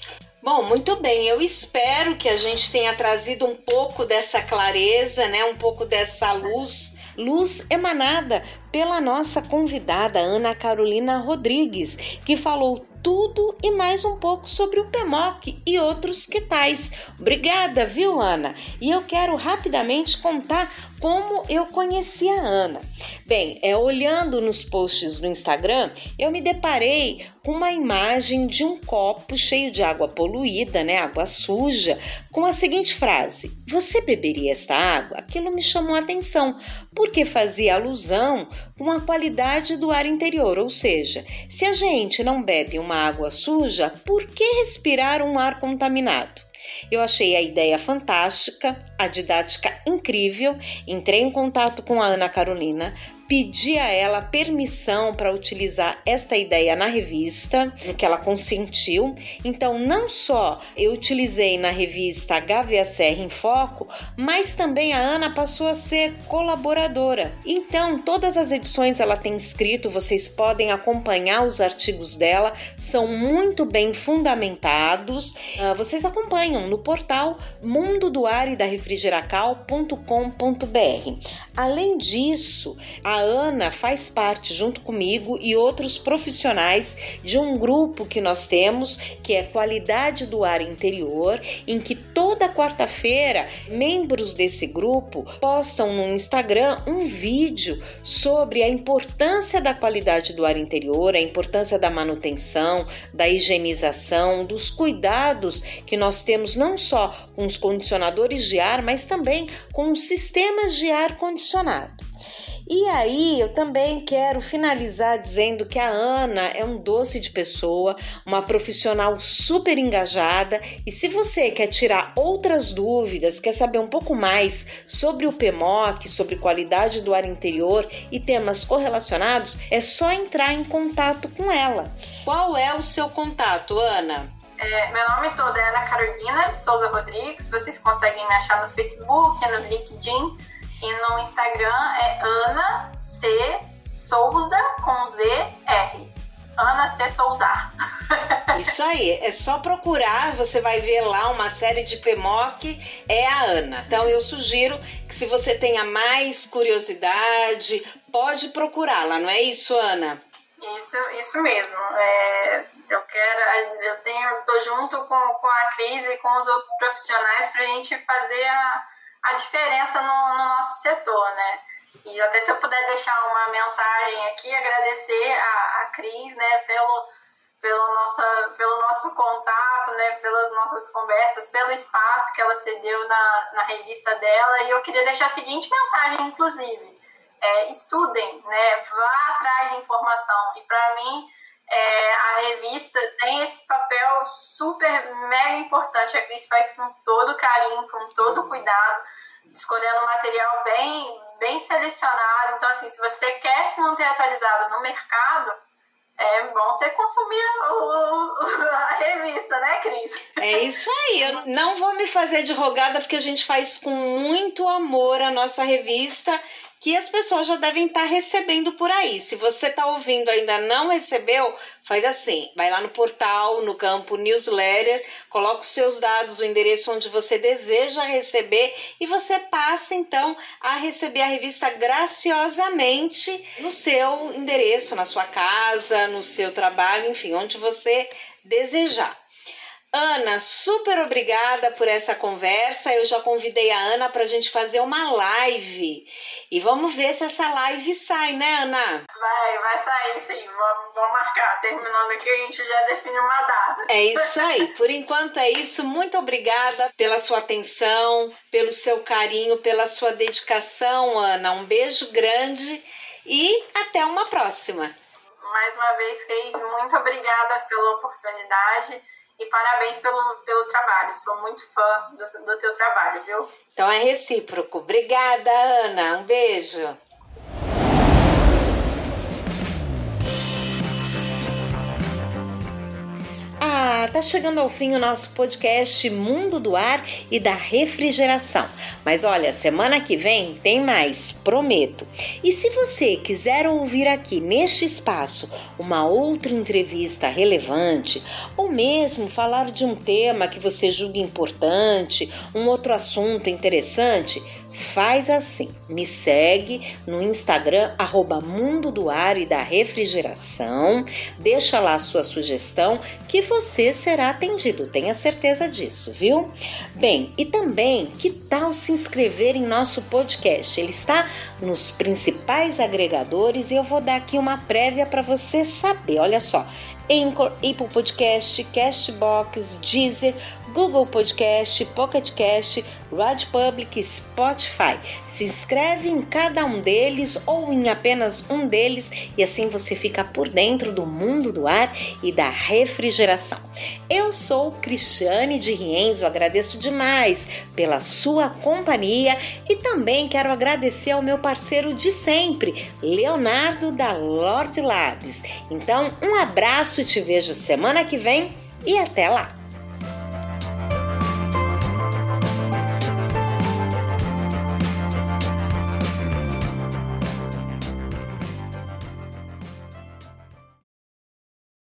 Bom, muito bem. Eu espero que a gente tenha trazido um pouco dessa clareza, né? Um pouco dessa luz, luz emanada pela nossa convidada Ana Carolina Rodrigues, que falou tudo e mais um pouco sobre o PEMOC e outros que tais. Obrigada, viu, Ana? E eu quero rapidamente contar como eu conheci a Ana. Bem, é olhando nos posts do Instagram, eu me deparei com uma imagem de um copo cheio de água poluída, né, água suja, com a seguinte frase: "Você beberia esta água?". Aquilo me chamou a atenção, porque fazia alusão com a qualidade do ar interior, ou seja, se a gente não bebe uma água suja, por que respirar um ar contaminado? Eu achei a ideia fantástica, a didática incrível. Entrei em contato com a Ana Carolina, pedi a ela permissão para utilizar esta ideia na revista, que ela consentiu. Então, não só eu utilizei na revista Serra em Foco, mas também a Ana passou a ser colaboradora. Então, todas as edições ela tem escrito, vocês podem acompanhar os artigos dela, são muito bem fundamentados. Uh, vocês acompanham no portal mundo do ar e da refrigeracal.com.br. Além disso, a Ana faz parte, junto comigo e outros profissionais, de um grupo que nós temos, que é Qualidade do Ar Interior, em que toda quarta-feira membros desse grupo postam no Instagram um vídeo sobre a importância da qualidade do ar interior, a importância da manutenção, da higienização, dos cuidados que nós temos não só com os condicionadores de ar, mas também com sistemas de ar condicionado. E aí, eu também quero finalizar dizendo que a Ana é um doce de pessoa, uma profissional super engajada. E se você quer tirar outras dúvidas, quer saber um pouco mais sobre o PMOC, sobre qualidade do ar interior e temas correlacionados, é só entrar em contato com ela. Qual é o seu contato, Ana? É, meu nome todo é Ana Carolina Souza Rodrigues. Vocês conseguem me achar no Facebook, no LinkedIn e no Instagram é Ana C Souza com Z R. Ana C Souzar. Isso aí, é só procurar, você vai ver lá uma série de PMOC, é a Ana. Então eu sugiro que se você tenha mais curiosidade, pode procurá-la, não é isso, Ana? Isso, isso mesmo. É, eu quero, eu tenho, tô junto com, com a Cris e com os outros profissionais para a gente fazer a a diferença no, no, nosso setor, né? E até se eu puder deixar uma mensagem aqui, agradecer a, a Cris, né, pelo, pelo, nossa, pelo nosso contato, né, pelas nossas conversas, pelo espaço que ela cedeu na, na revista dela. E eu queria deixar a seguinte mensagem, inclusive. É, estudem, né, vá atrás de informação. E para mim, é, a revista tem esse papel super mega importante. A Cris faz com todo carinho, com todo cuidado, escolhendo um material bem, bem selecionado. Então, assim, se você quer se manter atualizado no mercado, é bom você consumir o, a revista, né, Cris? É isso aí. Eu não vou me fazer de rogada porque a gente faz com muito amor a nossa revista que as pessoas já devem estar recebendo por aí. Se você está ouvindo ainda não recebeu, faz assim: vai lá no portal, no campo newsletter, coloca os seus dados, o endereço onde você deseja receber e você passa então a receber a revista graciosamente no seu endereço, na sua casa, no seu trabalho, enfim, onde você desejar. Ana, super obrigada por essa conversa. Eu já convidei a Ana para a gente fazer uma live. E vamos ver se essa live sai, né, Ana? Vai, vai sair sim. Vamos, vamos marcar. Terminando aqui, a gente já define uma data. É isso aí. Por enquanto é isso. Muito obrigada pela sua atenção, pelo seu carinho, pela sua dedicação, Ana. Um beijo grande e até uma próxima. Mais uma vez, Cris, muito obrigada pela oportunidade e parabéns pelo, pelo trabalho. Sou muito fã do, do teu trabalho, viu? Então é recíproco. Obrigada, Ana. Um beijo. Tá chegando ao fim o nosso podcast Mundo do Ar e da Refrigeração. Mas olha, semana que vem tem mais, prometo. E se você quiser ouvir aqui neste espaço uma outra entrevista relevante, ou mesmo falar de um tema que você julga importante, um outro assunto interessante, Faz assim, me segue no Instagram, arroba Mundo do Ar e da Refrigeração, deixa lá a sua sugestão que você será atendido, tenha certeza disso, viu? Bem, e também, que tal se inscrever em nosso podcast? Ele está nos principais agregadores e eu vou dar aqui uma prévia para você saber, olha só, Anchor, Apple Podcast, Castbox, Deezer, Google Podcast, Pocket Cast, Radio Public, Spotify. Se inscreve em cada um deles ou em apenas um deles e assim você fica por dentro do mundo do ar e da refrigeração. Eu sou Cristiane de Rienzo, agradeço demais pela sua companhia e também quero agradecer ao meu parceiro de sempre, Leonardo da Lord Labs. Então, um abraço, te vejo semana que vem e até lá!